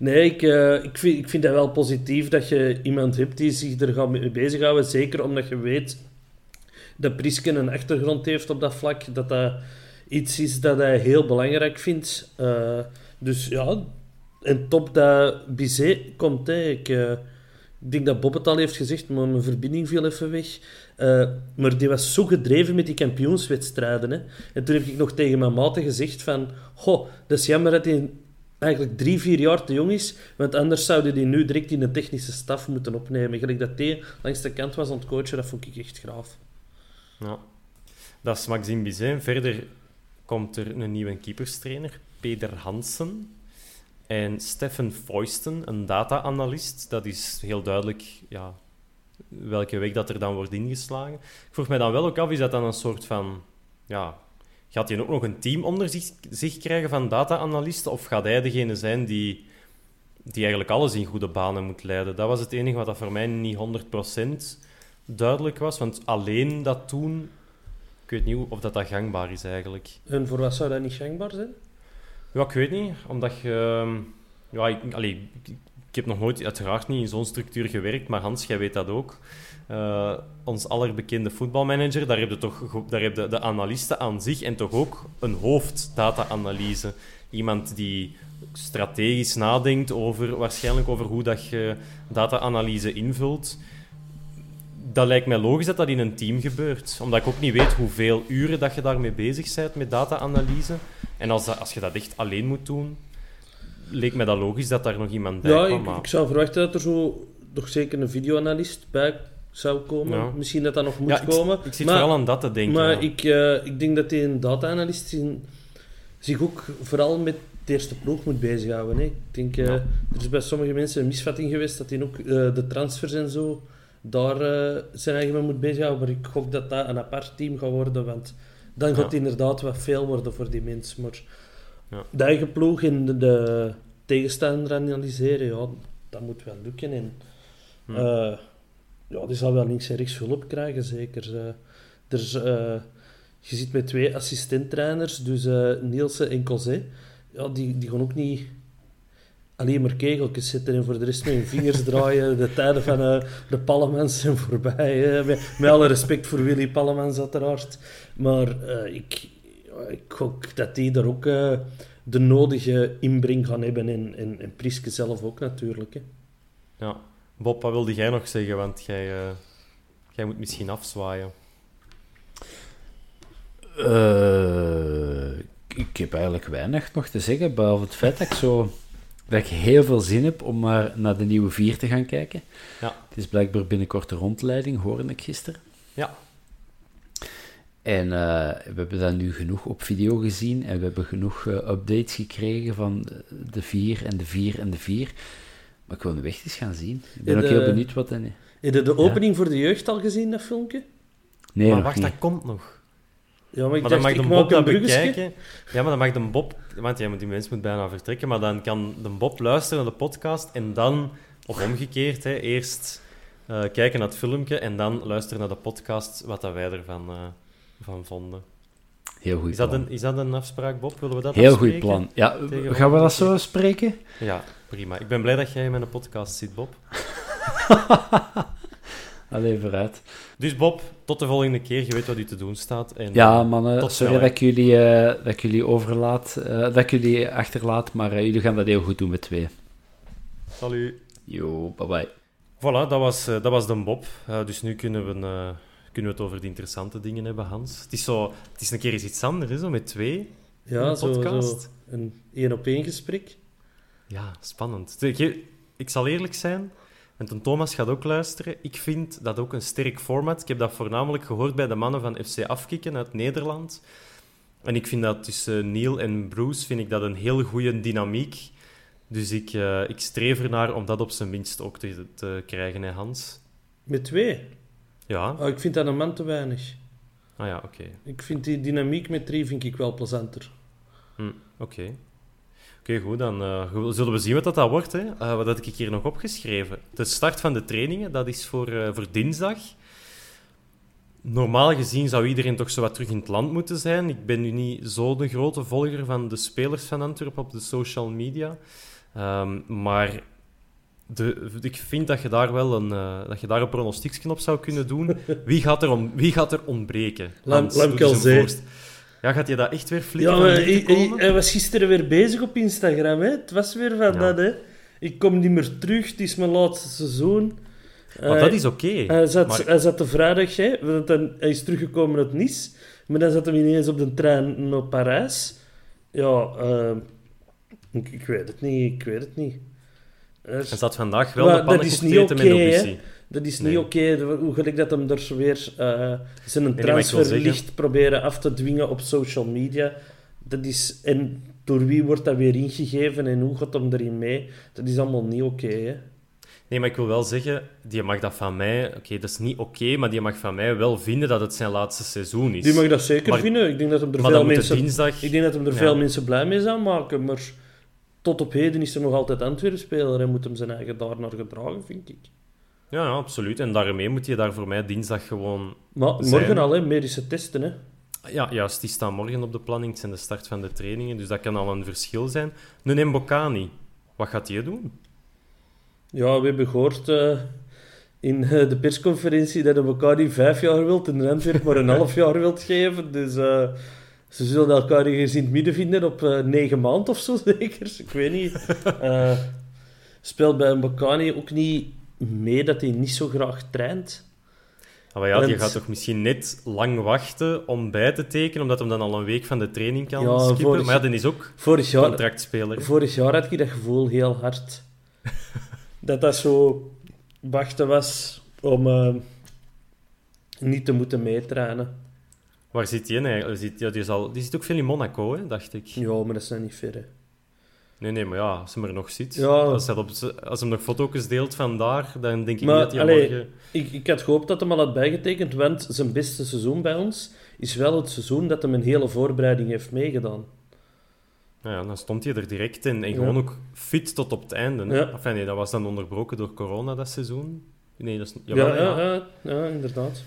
S3: Nee, ik, eh, ik, vind, ik vind dat wel positief dat je iemand hebt die zich er gaat mee bezighouden. Zeker omdat je weet dat Prisken een achtergrond heeft op dat vlak. Dat dat iets is dat hij heel belangrijk vindt. Eh, dus ja, en top dat Bizet komt. Hè. Ik, eh, ik denk dat Bob het al heeft gezegd, maar mijn verbinding viel even weg. Maar die was zo gedreven met die kampioenswedstrijden. Hè. En toen heb ik nog tegen mijn maten gezegd van... Goh, dat is jammer dat hij eigenlijk drie, vier jaar te jong is. Want anders zouden die nu direct in de technische staf moeten opnemen. Gelijk dat hij langs de kant was aan dat vond ik echt graaf.
S1: Ja. Dat is Maxime Bizet. Verder komt er een nieuwe keeperstrainer, Peter Hansen. En Stefan Foysten, een data-analyst. Dat is heel duidelijk ja, welke weg dat er dan wordt ingeslagen. Ik vroeg mij dan wel ook af, is dat dan een soort van... Ja, gaat hij ook nog een team onder zich, zich krijgen van data-analysten? Of gaat hij degene zijn die, die eigenlijk alles in goede banen moet leiden? Dat was het enige wat dat voor mij niet 100% duidelijk was. Want alleen dat doen, ik weet niet of dat, dat gangbaar is eigenlijk.
S3: En voor wat zou dat niet gangbaar zijn?
S1: Ja, ik weet niet. Omdat je... ehm, Ja, ik, allee, ik, ik heb nog nooit, uiteraard niet in zo'n structuur gewerkt, maar Hans, jij weet dat ook. Eh, ons allerbekende voetbalmanager, daar heb je toch daar heb je de analisten aan zich en toch ook een hoofddata-analyse. Iemand die strategisch nadenkt over, waarschijnlijk over hoe dat je data-analyse invult. Dat lijkt mij logisch dat dat in een team gebeurt. Omdat ik ook niet weet hoeveel uren dat je daarmee bezig bent met data-analyse. En als, dat, als je dat echt alleen moet doen, leek mij dat logisch dat daar nog iemand bij
S3: Ja,
S1: kwam.
S3: ik,
S1: maar-
S3: ik zou verwachten dat er zo toch zeker een videoanalist bij zou komen.
S1: Ja.
S3: Misschien dat dat nog moet
S1: Ja, ik,
S3: komen.
S1: ik zit
S3: maar,
S1: vooral aan dat te denken.
S3: Maar
S1: ja.
S3: ik, eh, ik denk dat die een data-analyst zich ook vooral met de eerste ploeg moet bezighouden. Hè. Ik denk,
S1: Ja.
S3: er is bij sommige mensen een misvatting geweest dat hij ook eh, de transfers en zo daar zijn eigen mee moet bezighouden. Maar ik gok dat dat een apart team gaat worden, want dan gaat het inderdaad wat veel worden voor die mensen. Maar
S1: Ja.
S3: de eigen ploeg en de, de tegenstander analyseren, ja, dat moet wel lukken. En,
S1: Hm.
S3: Ja, die zal wel links en rechts hulp krijgen, zeker. Eh, je zit met twee assistenttrainers, dus eh Nielsen en Cosé. Ja, die, die gaan ook niet alleen maar kegeltjes zetten en voor de rest met hun vingers draaien. De tijden van de Pallemans zijn voorbij. met, met alle respect voor Willy Pallemans, uiteraard. Maar eh, ik, ik gok dat die er ook de nodige inbreng gaan hebben. En, en, en Priske zelf ook natuurlijk. Hè.
S1: Ja. Bob, wat wilde jij nog zeggen? Want jij, eh, jij moet misschien afzwaaien.
S2: Eh, ik heb eigenlijk weinig nog te zeggen, behalve het feit dat ik zo... Dat ik heel veel zin heb om maar naar de nieuwe vier te gaan kijken.
S1: Ja.
S2: Het is blijkbaar binnenkort de rondleiding, hoorde ik gisteren.
S1: Ja.
S2: En eh, we hebben dat nu genoeg op video gezien en we hebben genoeg updates gekregen van de- 4 en de 4 en de 4. Maar ik wil nu echt eens gaan zien. Ik ben ook heel benieuwd wat... En...
S3: Heb je de opening voor de jeugd al gezien, dat filmpje?
S2: Nee,
S1: maar
S2: nog
S1: wacht,
S2: niet.
S1: dat komt nog.
S3: Ja, maar ik
S1: Maar dan
S3: dacht,
S1: mag
S3: ik
S1: de Bob dat bekijken. Ja, maar dan mag de Bob... Want ja, die mens moet bijna vertrekken. Maar dan kan de Bob luisteren naar de podcast en dan... Of omgekeerd, hè, eerst eh, kijken naar het filmpje en dan luisteren naar de podcast, wat dat wij ervan eh, van vonden.
S2: Heel goed
S1: Is dat,
S2: plan.
S1: een, is dat een afspraak, Bob? Willen we dat
S2: Heel goed plan. Ja, gaan we dat zo spreken?
S1: Ja, prima. Ik ben blij dat jij in mijn podcast zit, Bob.
S2: Allee, vooruit.
S1: Dus Bob, tot de volgende keer. Je weet wat u te doen staat. En,
S2: Ja, mannen,
S1: tot
S2: sorry
S1: snel,
S2: dat ik jullie, eh, dat ik jullie overlaat, eh, dat ik jullie achterlaat, maar eh, jullie gaan dat heel goed doen met twee.
S1: Salut.
S2: Yo, bye bye.
S1: Voilà, dat was, dat was de Bob. Eh, dus nu kunnen we, eh, kunnen we het over de interessante dingen hebben, Hans. Het is, zo, het is een keer eens iets anders, hè, zo met twee.
S3: Ja,
S1: Een
S3: zo, zo
S1: podcast.
S3: een één-op-één gesprek.
S1: Ja, spannend. Ik, ik zal eerlijk zijn, en toen Thomas gaat ook luisteren, ik vind dat ook een sterk format. Ik heb dat voornamelijk gehoord bij de mannen van FC Afkikken uit Nederland. En ik vind dat tussen Neil en Bruce vind ik dat een heel goede dynamiek. Dus ik, eh, ik streef ernaar om dat op zijn minst ook te, te krijgen, hè, Hans.
S3: Met twee.
S1: Ja,
S3: Oh, ik vind dat een man te weinig.
S1: ah ja, oké.
S3: Ik vind die dynamiek met drie vind ik wel plezanter.
S1: Hm, Oké. Oké, goed. Dan eh, zullen we zien wat dat, dat wordt. Hè. Eh, wat had ik hier nog opgeschreven? De start van de trainingen, dat is voor, eh, voor dinsdag. Normaal gezien zou iedereen toch zo wat terug in het land moeten zijn. Ik ben nu niet zo de grote volger van de spelers van Antwerpen op de social media. Ehm, maar de, ik vind dat je daar wel een, eh, dat je daar een pronostiekje op zou kunnen doen. Wie gaat er, om, wie gaat er ontbreken?
S3: Lam-
S1: Ja, gaat je dat echt weer flikken?
S3: Ja, hij, hij-
S1: komen?
S3: hij was gisteren weer bezig op Instagram. Hè? Het was weer van
S1: Ja.
S3: dat. Hè? Ik kom niet meer terug, het is mijn laatste seizoen.
S1: Maar
S3: Eh,
S1: dat is oké.
S3: Hij zat,
S1: Maar-
S3: hij zat de vrijdag, hè, want dan, hij is teruggekomen uit Nice, maar dan zat hij ineens op de trein naar Parijs. Ja, eh, ik, ik weet het niet, ik weet het niet. Eh,
S1: Hij zat vandaag wel
S3: Maar
S1: de pannenkoek met
S3: hè?
S1: bussie.
S3: Dat is
S1: Nee.
S3: niet oké, hoe gelijk dat hem er weer eh, zijn
S1: maar ik wil
S3: transfer
S1: zeggen-
S3: licht proberen af te dwingen op social media. Dat is, en door wie wordt dat weer ingegeven en hoe gaat hem erin mee? Dat is allemaal niet oké.
S1: Nee, maar ik wil wel zeggen, die mag dat van mij... Oké, dat is niet oké, maar die mag van mij wel vinden dat het zijn laatste seizoen is.
S3: Die mag dat zeker
S1: Maar-
S3: vinden. Ik denk dat hem er veel mensen...
S1: dinsdag...
S3: Ik denk dat hem er
S1: Ja.
S3: veel mensen blij mee zou maken, maar tot op heden is er nog altijd Antwerpen-speler en moet hem zijn eigen daar naar gedragen, vind ik.
S1: Ja, ja, absoluut. En daarmee moet je daar voor mij dinsdag gewoon...
S3: Maar
S1: Zijn.
S3: morgen al, hè, medische testen, hè.
S1: Ja, juist, die staan morgen op de planning. Het zijn de start van de trainingen, dus dat kan al een verschil zijn. Nu Mbokani, wat gaat hij doen?
S3: Ja, we hebben gehoord eh, in eh, de persconferentie dat niet vijf jaar wilt en Antwerp maar een half jaar wilt geven. Dus eh, ze zullen elkaar ergens in het midden vinden op negen maanden of zo, zeker. Ik weet niet. Speelt bij Mbokani ook niet mee dat hij niet zo graag traint.
S1: Maar ja, die gaat toch misschien net lang wachten om bij te tekenen, omdat hij dan al een week van de training kan
S3: Ja,
S1: skippen.
S3: vorig-
S1: Maar ja, dan is ook
S3: Vorig jaar,
S1: contractspeler.
S3: vorig jaar had ik dat gevoel heel hard. dat dat zo wachten was om eh, niet te moeten meetrainen.
S1: Waar zit hij in eigenlijk? Zit, ja, die, zit ook veel in Monaco, hè, dacht ik.
S3: Ja, maar dat is nou niet ver, hè.
S1: Nee, nee, maar ja, als hij er nog.
S3: Ja.
S1: Als, hij op, als hij nog foto's deelt vandaar, dan denk ik
S3: Maar,
S1: niet dat hij
S3: allee,
S1: morgen...
S3: Ik, ik had gehoopt dat hij al had bijgetekend, want zijn beste seizoen bij ons is wel het seizoen dat hij een hele voorbereiding heeft meegedaan.
S1: Nou ja, dan stond hij er direct in. En gewoon
S3: Ja.
S1: ook fit tot op het einde.
S3: Ja.
S1: Enfin, nee, dat was dan onderbroken door corona, dat seizoen. Nee, dat is...
S3: Ja,
S1: jawel,
S3: ja,
S1: ja.
S3: inderdaad.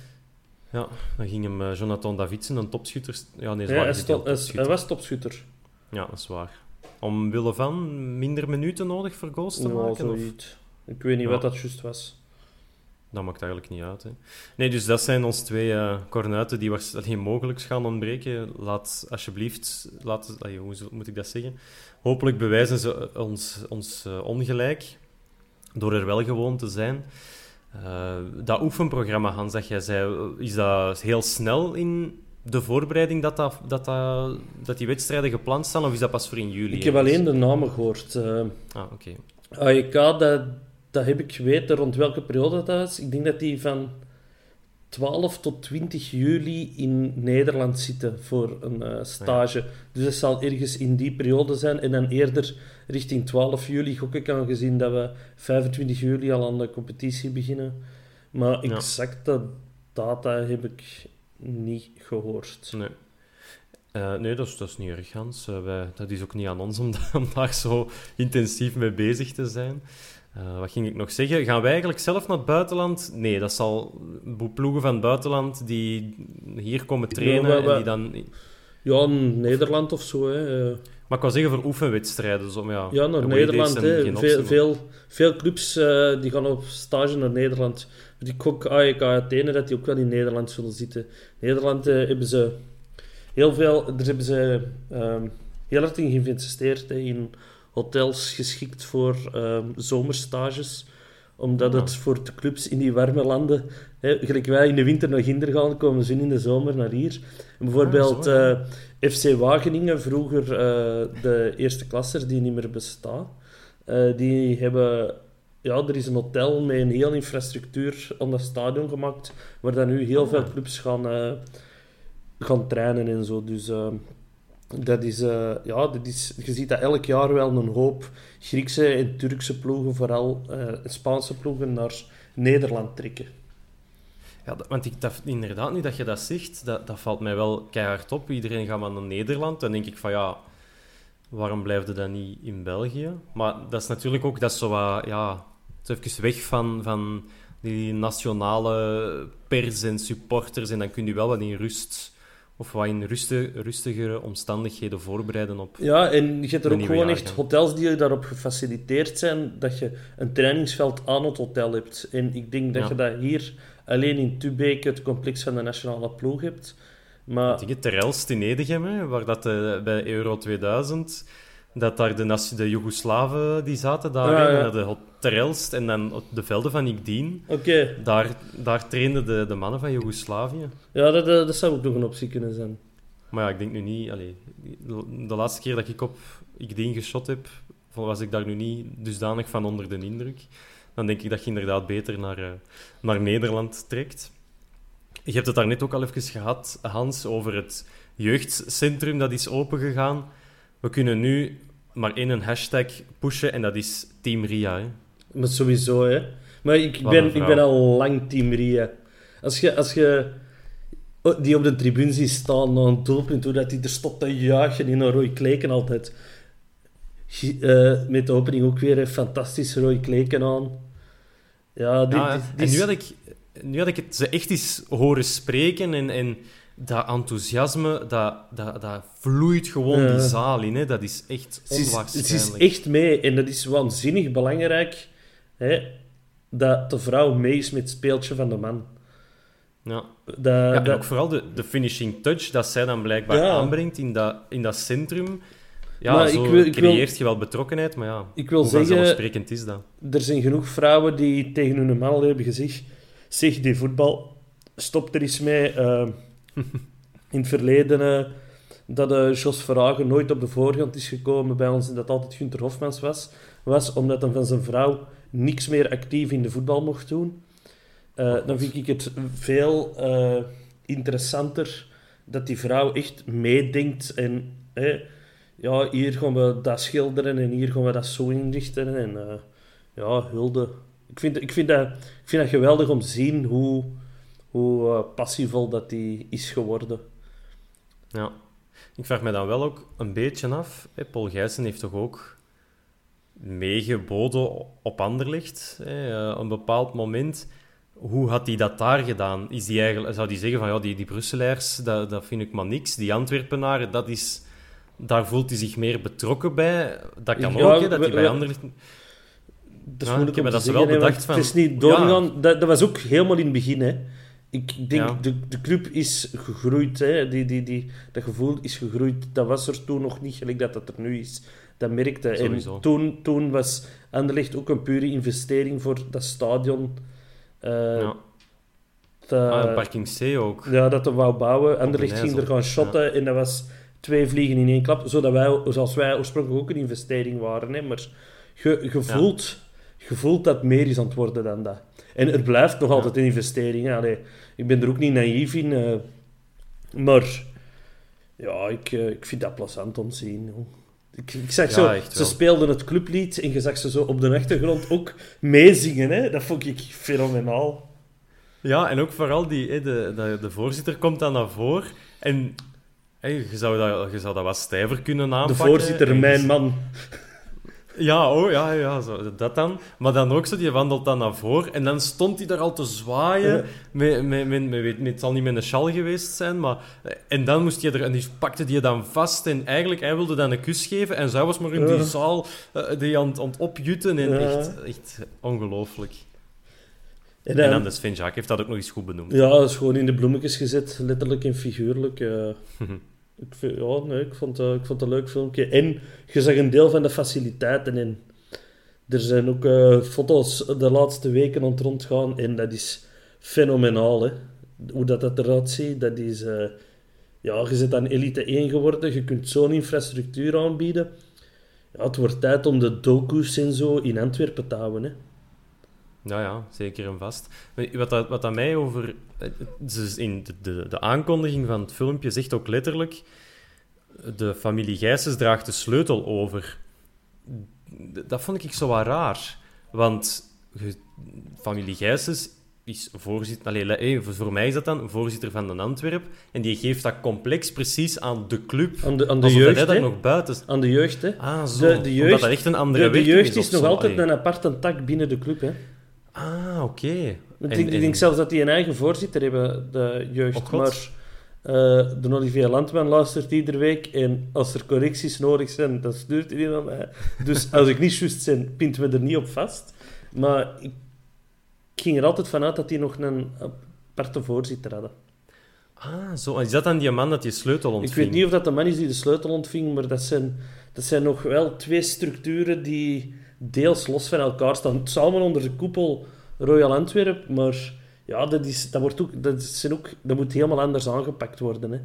S1: Ja, dan ging hem eh, Jonathan Davidson, een topschutter... Ja, nee,
S3: Ja, hij, hij was topschutter.
S1: Ja, dat is waar. Omwille van minder minuten nodig voor goals te
S3: Ja,
S1: maken? Of?
S3: Ik weet niet
S1: Ja.
S3: wat dat juist was.
S1: Dat maakt eigenlijk niet uit. Hè. Nee, dus dat zijn ons twee eh kornuiten die waarschijnlijk mogelijk gaan ontbreken. Laat alsjeblieft, laat, allee, hoe moet ik dat zeggen? Hopelijk bewijzen ze ons, ons eh, ongelijk door er wel gewoon te zijn. Eh, dat oefenprogramma, Hans, dat jij zei, eh, is dat heel snel in de voorbereiding dat, dat, dat, die wedstrijden gepland staan, of is dat pas voor in juli?
S3: Ik heb alleen de namen gehoord. eh
S1: Ah, oké.
S3: AEK, dat, dat heb ik geweten rond welke periode dat was. Ik denk dat die van 12 tot 20 juli in Nederland zitten voor een eh, stage. Dus dat zal ergens in die periode zijn. En dan eerder richting 12 juli gok ik aangezien dat we 25 juli al aan de competitie beginnen. Maar
S1: Ja.
S3: exacte data heb ik niet gehoord.
S1: Nee. Eh, nee, dat is, dat is niet erg, Hans. Eh, wij, dat is ook niet aan ons om, da- om daar zo intensief mee bezig te zijn. Eh, wat ging ik nog zeggen? Gaan wij eigenlijk zelf naar het buitenland? Nee, dat zal ploegen van het buitenland die hier komen trainen
S3: Ja, wij-
S1: en die dan...
S3: Ja, Nederland of zo. Hè.
S1: Maar ik wou zeggen voor oefenwedstrijden. Zo, maar ja,
S3: Ja, naar Nederland. Hè. Veel, veel, veel clubs die gaan op stage naar Nederland. Die kok AEK Athene, dat die ook wel in Nederland zullen zitten. Nederland eh, hebben ze heel veel... Daar hebben ze ehm, heel hard in geïnvesteerd. Hè, in hotels geschikt voor ehm, zomerstages. Omdat het voor de clubs in die warme landen... Hè, gelijk wij in de winter naar Ginder gaan, komen ze in de zomer naar hier. En bijvoorbeeld...
S1: Ah,
S3: eh, FC Wageningen, vroeger eh, de eerste klasser die niet meer bestaat, die hebben... Ja, er is een hotel met een heel infrastructuur aan dat stadion gemaakt, waar dan nu heel veel clubs gaan, eh, gaan trainen en zo. Dus eh, dat is, eh, ja, dat is... Je ziet dat elk jaar wel een hoop Griekse en Turkse ploegen, vooral Spaanse ploegen, naar Nederland trekken.
S1: Ja, dat- want ik, dat, inderdaad, nu dat je dat zegt, dat, dat valt mij wel keihard op. Iedereen gaat maar naar Nederland. Dan denk ik van ja, waarom blijft dan niet in België? Maar dat is natuurlijk ook, dat zo wat, ja, het is even weg van, van die nationale pers en supporters. En dan kun je wel wat in rust, of wat in rusti- rustigere omstandigheden voorbereiden op.
S3: Ja, en je hebt er ook gewoon echt hotels die daarop gefaciliteerd zijn dat je een trainingsveld aan het hotel hebt. En ik denk dat
S1: Ja.
S3: je dat hier alleen in Tubeek, het complex van de nationale ploeg, hebt. Maar
S1: Ik denk Terelst in Edegem, hè, waar dat eh, bij Euro 2000, dat daar de, de Joegoslaven die zaten daar,
S3: ja.
S1: naar de hot- Terelst en dan op de velden van Ikdien.
S3: oké,
S1: Daar, daar trainden de, de mannen van Joegoslavië.
S3: ja, dat, dat, dat zou ook nog een optie kunnen zijn.
S1: Maar ja, ik denk nu niet... Allee, de, de laatste keer dat ik op Ikdien geschot heb, was ik daar nu niet dusdanig van onder de indruk. dan denk ik dat je inderdaad beter naar, eh, naar Nederland trekt. Je hebt het daar net ook al even gehad, Hans, over het jeugdcentrum dat is opengegaan. We kunnen nu maar één hashtag pushen en dat is Team Ria. Hè.
S3: Maar sowieso, hè. Maar ik
S1: Wat
S3: ben, ik ben al lang team Ria. Als je, als je die op de tribune ziet staan na een doelpunt, hoe dat die er stopt te juichen in een Roy Kleken altijd. Eh, met de opening ook weer een fantastisch Roy Kleken aan. Ja, die,
S1: Ja,
S3: die- die
S1: en nu had, ik, nu had ik het ze echt eens horen spreken en, en dat enthousiasme, dat, dat, dat vloeit gewoon
S3: Ja.
S1: die zaal in. Hè. Dat is echt
S3: is,
S1: onwaarschijnlijk.
S3: ze is echt mee en dat is waanzinnig belangrijk hè, dat de vrouw mee is met het speeltje van de man.
S1: Ja.
S3: Dat,
S1: Ja, en
S3: dat-
S1: ook vooral de, de finishing touch dat zij dan blijkbaar
S3: Ja.
S1: aanbrengt in dat, in dat centrum. Ja,
S3: Maar
S1: zo
S3: ik wil- ik wil-
S1: creëert je wel betrokkenheid, maar ja,
S3: Ik wil
S1: hoe
S3: zeggen-
S1: vanzelfsprekend is dat?
S3: er zijn genoeg vrouwen die tegen hun man hebben gezegd: zeg, die voetbal, stop er eens mee. Eh, in het verleden eh, dat eh, Jos Verhagen nooit op de voorgrond is gekomen bij ons en dat altijd Gunther Hofmans was, was omdat hij van zijn vrouw niks meer actief in de voetbal mocht doen. Eh, dan vind ik het veel interessanter dat die vrouw echt meedenkt en ja, hier gaan we dat schilderen en hier gaan we dat zo inrichten en ja, hulde. Ik vind, ik, vind dat, ik vind dat geweldig om te zien hoe, hoe eh, passievol dat die is geworden.
S1: Ja. Ik vraag me dan wel ook een beetje af. Hè, Paul Gijssen heeft toch ook meegeboden op Anderlecht hè, eh, een bepaald moment. Hoe had hij dat daar gedaan? Is die eigenlijk, zou hij zeggen van ja, die, die Brusselaars, dat, dat vind ik maar niks. Die Antwerpenaren, dat is, daar voelt hij zich meer betrokken bij. Dat kan
S3: Ja,
S1: ook, hè, dat hij bij Anderlecht...
S3: Dat is
S1: Ja,
S3: moeilijk
S1: ik heb
S3: om
S1: dat
S3: te
S1: ze
S3: zeggen,
S1: wel bedacht van-
S3: Het is niet doorgegaan.
S1: Ja.
S3: Dat, dat was ook helemaal in het begin. Hè. Ik denk,
S1: Ja.
S3: de, de club is gegroeid. Hè. Die, die, die, dat gevoel is gegroeid. Dat was er toen nog niet gelijk dat dat er nu is. Dat merkte.
S1: Sowieso.
S3: En toen, toen was Anderlecht ook een pure investering voor dat stadion. eh,
S1: ja. Ah, Parking C ook.
S3: ja, dat we wou bouwen. Anderlecht
S1: de
S3: ging er gaan shotten en dat was twee vliegen in één klap. Zodat wij, zoals wij oorspronkelijk ook een investering waren. Hè. Maar je, je, voelt, dat meer is aan het worden dan dat. En er blijft nog altijd een investering. Allee, ik ben er ook niet naïef in. eh, maar ja, ik, eh, ik vind dat plezant om te zien. joh. Ik, ik zag
S1: Ja,
S3: zo, ze speelden het clublied en je zag ze zo op de achtergrond ook meezingen. Hè? Dat vond ik fenomenaal.
S1: Ja, en ook vooral die, hè, de, de, de voorzitter komt dan naar voren en hè, je, zou dat, je zou dat wat stijver kunnen
S3: De
S1: aanpakken.
S3: voorzitter,
S1: En je-
S3: mijn man.
S1: Ja, oh, ja, ja zo, dat dan. Maar dan ook zo, die wandelt dan naar voren en dan stond hij daar al te zwaaien.
S3: Ja.
S1: Met, met, met, met, met- het zal niet met een sjal geweest zijn, maar... En dan moest je er... En die pakte die dan vast en eigenlijk, hij wilde dan een kus geven en zij was maar in die
S3: Ja.
S1: zaal eh, die aan, het- aan het opjutten en
S3: Ja.
S1: echt, echt ongelooflijk.
S3: En
S1: En
S3: dan-
S1: de Sven Jacques heeft dat ook nog eens goed benoemd.
S3: Ja, dat is gewoon in de bloemetjes gezet, letterlijk en figuurlijk. eh. ik, ja, ik, vond, ik vond het een leuk filmpje. En je zag een deel van de faciliteiten in. Er zijn ook eh, foto's de laatste weken aan het rondgaan en dat is fenomenaal. Hè? Hoe dat, dat eruit ziet, dat is... eh, ja, je bent dan elite 1 geworden, je kunt zo'n infrastructuur aanbieden. Ja, het wordt tijd om de docu's en zo in Antwerpen te houden. Hè?
S1: Ja, ja, zeker en vast. Wat dat, wat dat mij over... dus in de, de, de aankondiging van het filmpje zegt ook letterlijk... De familie Gijsens draagt de sleutel over. Dat vond ik zo wat raar. Want familie Gijsens is voorzitter... Allee, le- eh, voor- mij is dat dan voorzitter van de Antwerp. En die geeft dat complex precies aan de club.
S3: Aan de, aan de
S1: dat
S3: jeugd,
S1: nog buiten...
S3: Aan de jeugd, hè?
S1: Ah, zo.
S3: De, de jeugd,
S1: Omdat dat echt een andere
S3: de, de jeugd
S1: is
S3: nog
S1: zo.
S3: altijd
S1: Allee.
S3: een aparte tak binnen de club. Hè.
S1: Ah, oké.
S3: Ik,
S1: En-
S3: denk, ik
S1: en-
S3: denk zelfs dat die een eigen voorzitter hebben, de jeugd.
S1: Oh,
S3: maar eh, de Olivier Landman luistert iedere week en als er correcties nodig zijn, dan stuurt hij die naar mij. Dus als ik niet juist ben, pinten we er niet op vast. Maar ik, ging er altijd vanuit dat die nog een aparte voorzitter hadden.
S1: Ah, zo. Is dat dan die man dat die sleutel ontving?
S3: Ik weet niet of dat de man is die de sleutel ontving, maar dat zijn, dat zijn nog wel twee structuren die deels los van elkaar staan. Allemaal onder de koepel Royal Antwerp, maar ja, dat, is, dat, wordt ook, dat, zijn ook, dat moet helemaal anders aangepakt worden. Hè.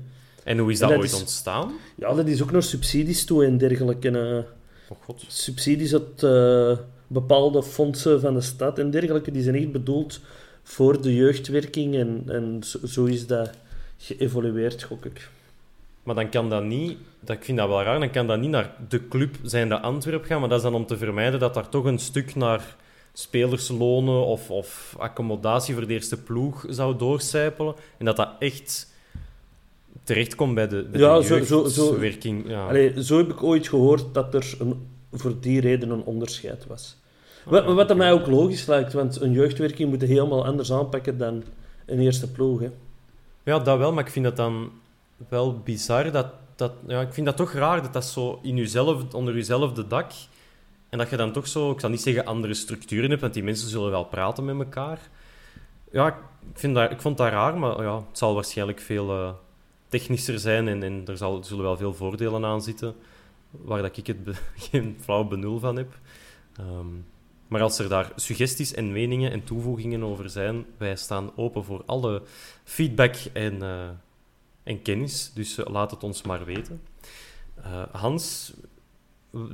S1: En hoe is dat,
S3: dat
S1: ooit
S3: is-
S1: ontstaan?
S3: Ja, dat is ook nog subsidies toe en dergelijke.
S1: Oh god.
S3: subsidies uit eh, bepaalde fondsen van de stad en dergelijke. Die zijn echt bedoeld voor de jeugdwerking en, en zo, zo is dat geëvolueerd, gok ik.
S1: Maar dan kan dat niet, dat, ik vind dat wel raar, dan kan dat niet naar de club zijn de Antwerp gaan, maar dat is dan om te vermijden dat daar toch een stuk naar spelerslonen of, of accommodatie voor de eerste ploeg zou doorcijpelen. En dat dat echt terechtkomt bij de, bij
S3: Ja,
S1: de
S3: zo- zo- zo-
S1: jeugdwerking. Ja.
S3: Allee, zo heb ik ooit gehoord dat er een, voor die reden een onderscheid was. Wat, wat dat mij ook logisch lijkt, want een jeugdwerking moet je helemaal anders aanpakken dan een eerste ploeg. Hè.
S1: Ja, dat wel, maar ik vind dat dan wel bizar. Dat, dat, ja, ik vind dat toch raar dat dat zo in uzelf, onder jezelfde dak. En dat je dan toch zo, ik zal niet zeggen andere structuren hebt, want die mensen zullen wel praten met elkaar. Ja, ik, vind dat, ik vond dat raar, maar ja, het zal waarschijnlijk veel eh, technischer zijn en, en er zal, zullen wel veel voordelen aan zitten, waar dat ik het geen flauw benul van heb. Ehm, maar als er daar suggesties en meningen en toevoegingen over zijn, wij staan open voor alle feedback en, eh, en kennis. Dus eh, laat het ons maar weten. Eh, Hans,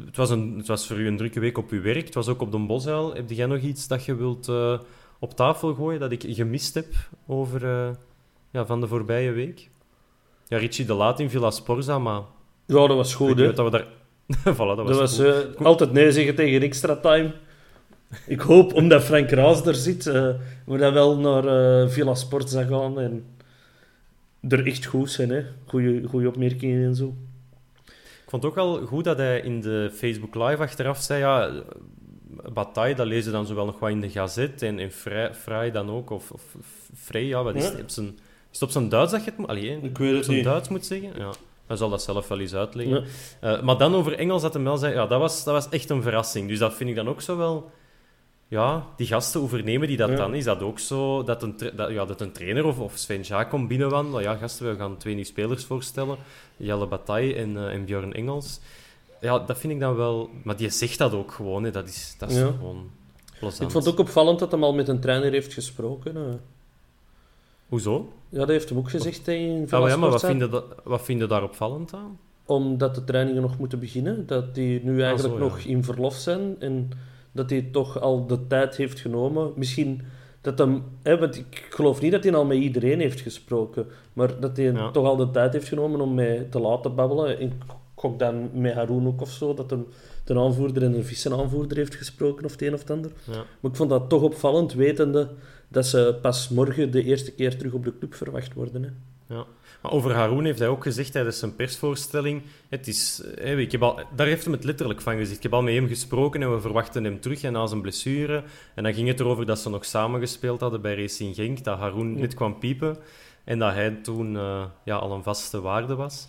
S1: het was, een, het was voor u een drukke week op uw werk. Het was ook op de Bosuil. Heb jij nog iets dat je wilt eh, op tafel gooien dat ik gemist heb over, ja, van de voorbije week? Ja, Richie de Laat in Villa Sporza, maar
S3: Ja, dat was
S1: ik
S3: goed. Hè.
S1: wat we daar... voilà, dat was,
S3: Dat was
S1: goed.
S3: altijd nee zeggen tegen extra time. Ik hoop, omdat Frank Raas er zit, we dat wel naar Villa Sport zou gaan en er echt goed zijn. Hè. Goeie, goeie opmerkingen en zo.
S1: Ik vond het ook wel goed dat hij in de Facebook Live achteraf zei... Ja, Bataille, dat lezen dan zowel nog wat in de Gazet en in Vrij, dan ook. Of, of Vrij, ja, wat is
S3: Ja.
S1: het? Op zijn, is het op zijn Duits dat je het moet... Allee,
S3: Ik weet het
S1: op zijn
S3: niet.
S1: Duits moet zeggen? Ja. Hij zal dat zelf wel eens uitleggen.
S3: Ja.
S1: Eh, maar dan over Engels, dat hem wel zei... Ja, dat was, dat was echt een verrassing. Dus dat vind ik dan ook zo wel... Ja, die gasten, hoe vernemen die dat
S3: Ja.
S1: dan? Is dat ook zo dat een, dat, ja, dat een trainer of, of Sven Jaak komt binnenwandelen? Ja, gasten, we gaan twee nieuwe spelers voorstellen. Jelle Bataille en, eh, en Björn Engels. Ja, dat vind ik dan wel... Maar die zegt dat ook gewoon, hè. Dat is, dat is
S3: Ja.
S1: gewoon plezant.
S3: Ik vond het ook opvallend dat hij al met een trainer heeft gesproken. eh.
S1: Hoezo?
S3: Ja, dat heeft hem ook gezegd hè, in
S1: Ah, maar ja, maar wat vind, je wat vind je daar opvallend aan?
S3: Omdat de trainingen nog moeten beginnen. Dat die nu eigenlijk
S1: zo, ja.
S3: nog in verlof zijn. En dat hij toch al de tijd heeft genomen. Misschien dat hem... Hè, want ik geloof niet dat hij al met iedereen heeft gesproken. Maar dat hij
S1: Ja.
S3: toch al de tijd heeft genomen om mij te laten babbelen. En ik gok dan met Haroon ook of zo. Dat hem de aanvoerder en de vice-aanvoerder heeft gesproken. Of het een of het ander.
S1: Ja.
S3: Maar ik vond dat toch opvallend, wetende dat ze pas morgen de eerste keer terug op de club verwacht worden. Hè.
S1: Ja. Maar over Haroon heeft hij ook gezegd tijdens zijn persvoorstelling. Het is, ik heb al, daar heeft hij het letterlijk van gezegd. Ik heb al met hem gesproken en we verwachten hem terug en na zijn blessure. En dan ging het erover dat ze nog samen gespeeld hadden bij Racing Genk. Dat Haroon net kwam piepen en dat hij toen eh, ja, al een vaste waarde was.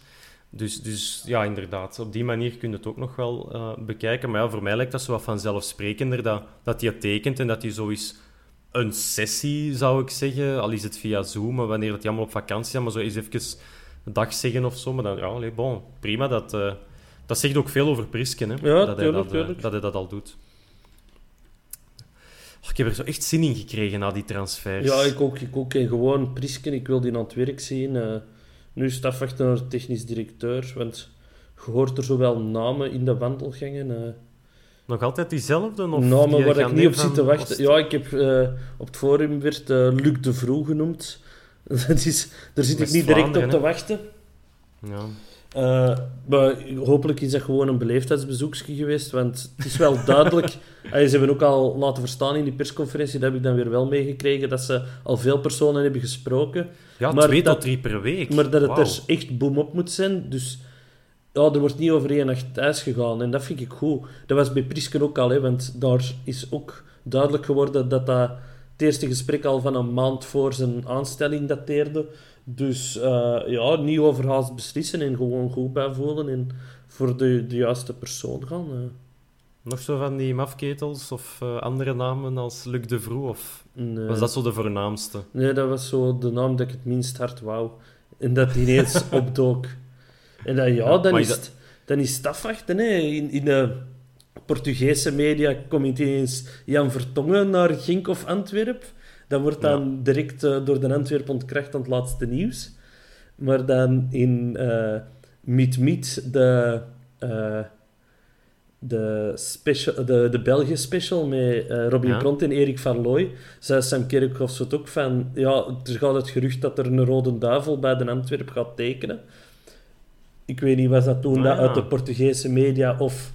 S1: Dus, dus ja, inderdaad, op die manier kun je het ook nog wel eh, bekijken. Maar ja, voor mij lijkt dat zo wat vanzelfsprekender dat, dat hij het tekent en dat hij zo is een sessie, zou ik zeggen. Al is het via Zoom, maar wanneer die allemaal op vakantie zijn, maar zo eens even een dag zeggen of zo. Maar dan, ja, allee, bon, prima. Dat, eh, dat zegt ook veel over Prisken, hè.
S3: Ja,
S1: dat, hij
S3: tuurlijk,
S1: dat, eh, dat hij dat al doet. Ik heb er zo echt zin in gekregen na die transfers.
S3: Ja, ik ook, ik ook. En gewoon Prisken, ik wil die aan het werk zien. eh nu stafwachten naar technisch directeur, want je hoort er zowel namen in de wandelgangen.
S1: Nog altijd diezelfde? Of
S3: namen
S1: die
S3: waar ik niet op zit te wachten. Ja, ik heb eh, op het forum werd eh, Luc de Vroe genoemd. Dat is, daar zit ik niet direct op te wachten.
S1: Ja.
S3: Eh, maar hopelijk is dat gewoon een beleefdheidsbezoekje geweest, want het is wel duidelijk. ze hebben ook al laten verstaan in die persconferentie, dat heb ik dan weer wel meegekregen, dat ze al veel personen hebben gesproken,
S1: Ja,
S3: Maar
S1: twee
S3: dat-
S1: tot drie per week.
S3: maar dat het er echt boom op moet zijn. Dus ja, er wordt niet over één nacht thuis gegaan en dat vind ik goed. Dat was bij Prisken ook al, hè, want daar is ook duidelijk geworden dat dat het eerste gesprek al van een maand voor zijn aanstelling dateerde. Dus eh, ja, niet overhaast beslissen en gewoon goed bijvoelen en voor de, de juiste persoon gaan. eh.
S1: Nog zo van die mafketels of eh, andere namen als Luc de Vroe? Of
S3: En, eh,
S1: was dat zo de voornaamste?
S3: Nee, dat was zo de naam dat ik het minst hard wou. En dat ineens opdook. En dan, ja, dan is, het, dan is het afwachten. Hè. In, in de Portugese media komt ineens Jan Vertongen naar Genk of Antwerp. Dat wordt dan direct eh, door de Antwerp ontkracht aan het laatste nieuws. Maar dan in eh Meet Meet, de, eh, de, special, de, de België special met eh, Robin
S1: Ja.
S3: Pront en Erik van Looy, zei Sam Kerkhoffs het ook van, ja, er gaat het gerucht dat er een rode duivel bij de Antwerp gaat tekenen. Ik weet niet, was dat toen
S1: Ah,
S3: dat uit de Portugese media of...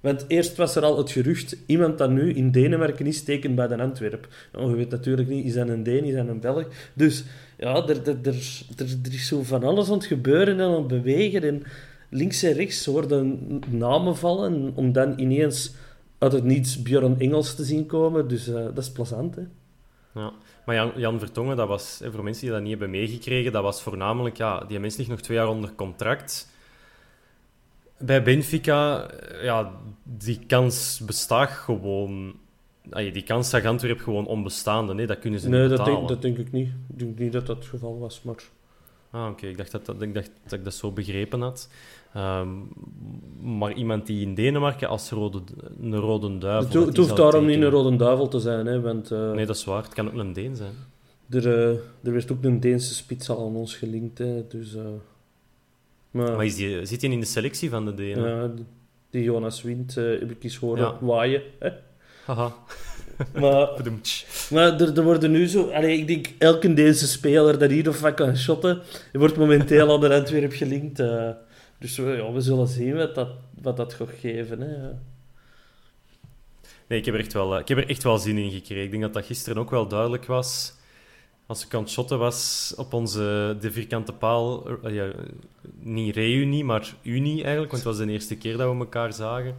S3: Want eerst was er al het gerucht, iemand dat nu in Denemarken is, tekent bij de Antwerp. Nou, je weet natuurlijk niet, is dat een Deen, is dat een Belg? Dus ja, er, er, er, er, er is zo van alles aan het gebeuren en aan het bewegen. En links en rechts worden namen vallen, om dan ineens uit het niets Björn Engels te zien komen. Dus eh, dat is plezant, hè.
S1: Ja. Maar Jan, Jan Vertongen, dat was, voor mensen die dat niet hebben meegekregen, dat was voornamelijk, ja, die mens ligt nog twee jaar onder contract. Bij Benfica, ja, die kans bestaat gewoon... Allee, die kans zag Antwerp gewoon onbestaande, nee, dat kunnen ze
S3: Nee,
S1: niet
S3: dat
S1: betalen.
S3: denk, dat denk ik niet. Ik denk niet dat dat het geval was, maar...
S1: Ah, oké. Ik, dacht dat, dat, ik dacht dat ik dat zo begrepen had. Ehm, maar iemand die in Denemarken als rode, een rode duivel...
S3: Het, hoeft daarom niet een rode duivel te zijn, hè, want eh,
S1: Nee, dat is waar. Het kan ook een Deen zijn.
S3: er, eh, er werd ook een Deense spits al aan ons gelinkt. Hè, dus, eh, maar
S1: Maar is die, zit hij in de selectie van de Denen?
S3: ja, die Jonas Wind heb ik eens horen
S1: Ja.
S3: waaien. Hè.
S1: Haha.
S3: Maar, maar er, er worden nu zo... Allee, ik denk, elke Deense speler dat hier of wat kan shotten, wordt momenteel aan de Antwerp gelinkt. Dus we- ja, we zullen zien wat dat, wat dat gaat geven. Hè.
S1: Nee, ik heb, er echt wel, eh, ik heb er echt wel zin in gekregen. Ik denk dat dat gisteren ook wel duidelijk was. Als ik aan het shotten was op onze de vierkante paal, eh, ja, niet reunie, maar unie eigenlijk, want het was de eerste keer dat we elkaar zagen.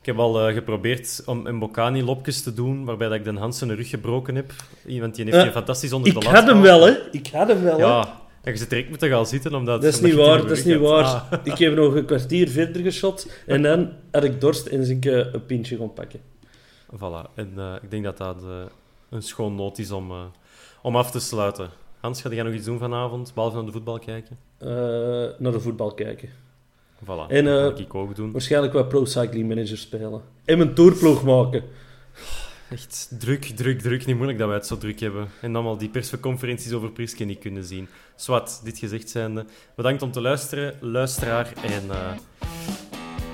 S1: Ik heb al eh, geprobeerd om een Bocani-lopjes te doen, waarbij dat ik de Hansen een rug gebroken heb. Iemand die heeft die fantastisch onder de
S3: Ik
S1: lat
S3: had hem wel, hè. Ik had hem wel.
S1: Ja, en je zit direct moeten gaan zitten, omdat...
S3: Dat is niet waar, dat is
S1: de
S3: niet waar.
S1: Ah,
S3: Ik heb nog een kwartier verder geschot en dan had ik dorst en ben ik eh, een pintje gaan pakken.
S1: Voilà. En eh, ik denk dat dat eh, een schoon noot is om, om af te sluiten. Hans, ga jij nog iets doen vanavond, behalve naar de voetbal kijken?
S3: Naar de voetbal kijken.
S1: Voilà,
S3: En,
S1: dat ik ook doen.
S3: Waarschijnlijk wat Pro Cycling Manager spelen. En mijn tourploeg maken.
S1: Echt druk, druk, druk. Niet moeilijk dat wij het zo druk hebben. En dan al die persconferenties over Priske niet kunnen zien. Zwat, dit gezegd zijnde. Bedankt om te luisteren, luisteraar. En eh,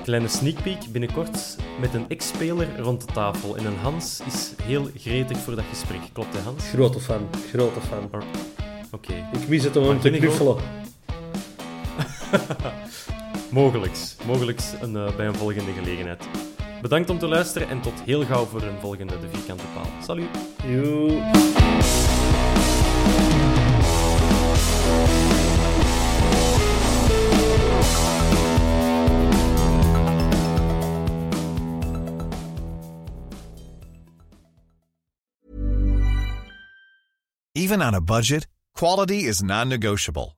S1: kleine sneak peek binnenkort met een ex-speler rond de tafel. En een Hans is heel gretig voor dat gesprek. Klopt hè, Hans?
S3: Grote fan, grote fan.
S1: Oké.
S3: Ik mis het om hem te knuffelen.
S1: Mogelijks. Mogelijks een, eh, bij een volgende gelegenheid. Bedankt om te luisteren en tot heel gauw voor een volgende De Vierkante Paal. Salut!
S3: Joe.
S4: Even on a budget, quality is non-negotiable.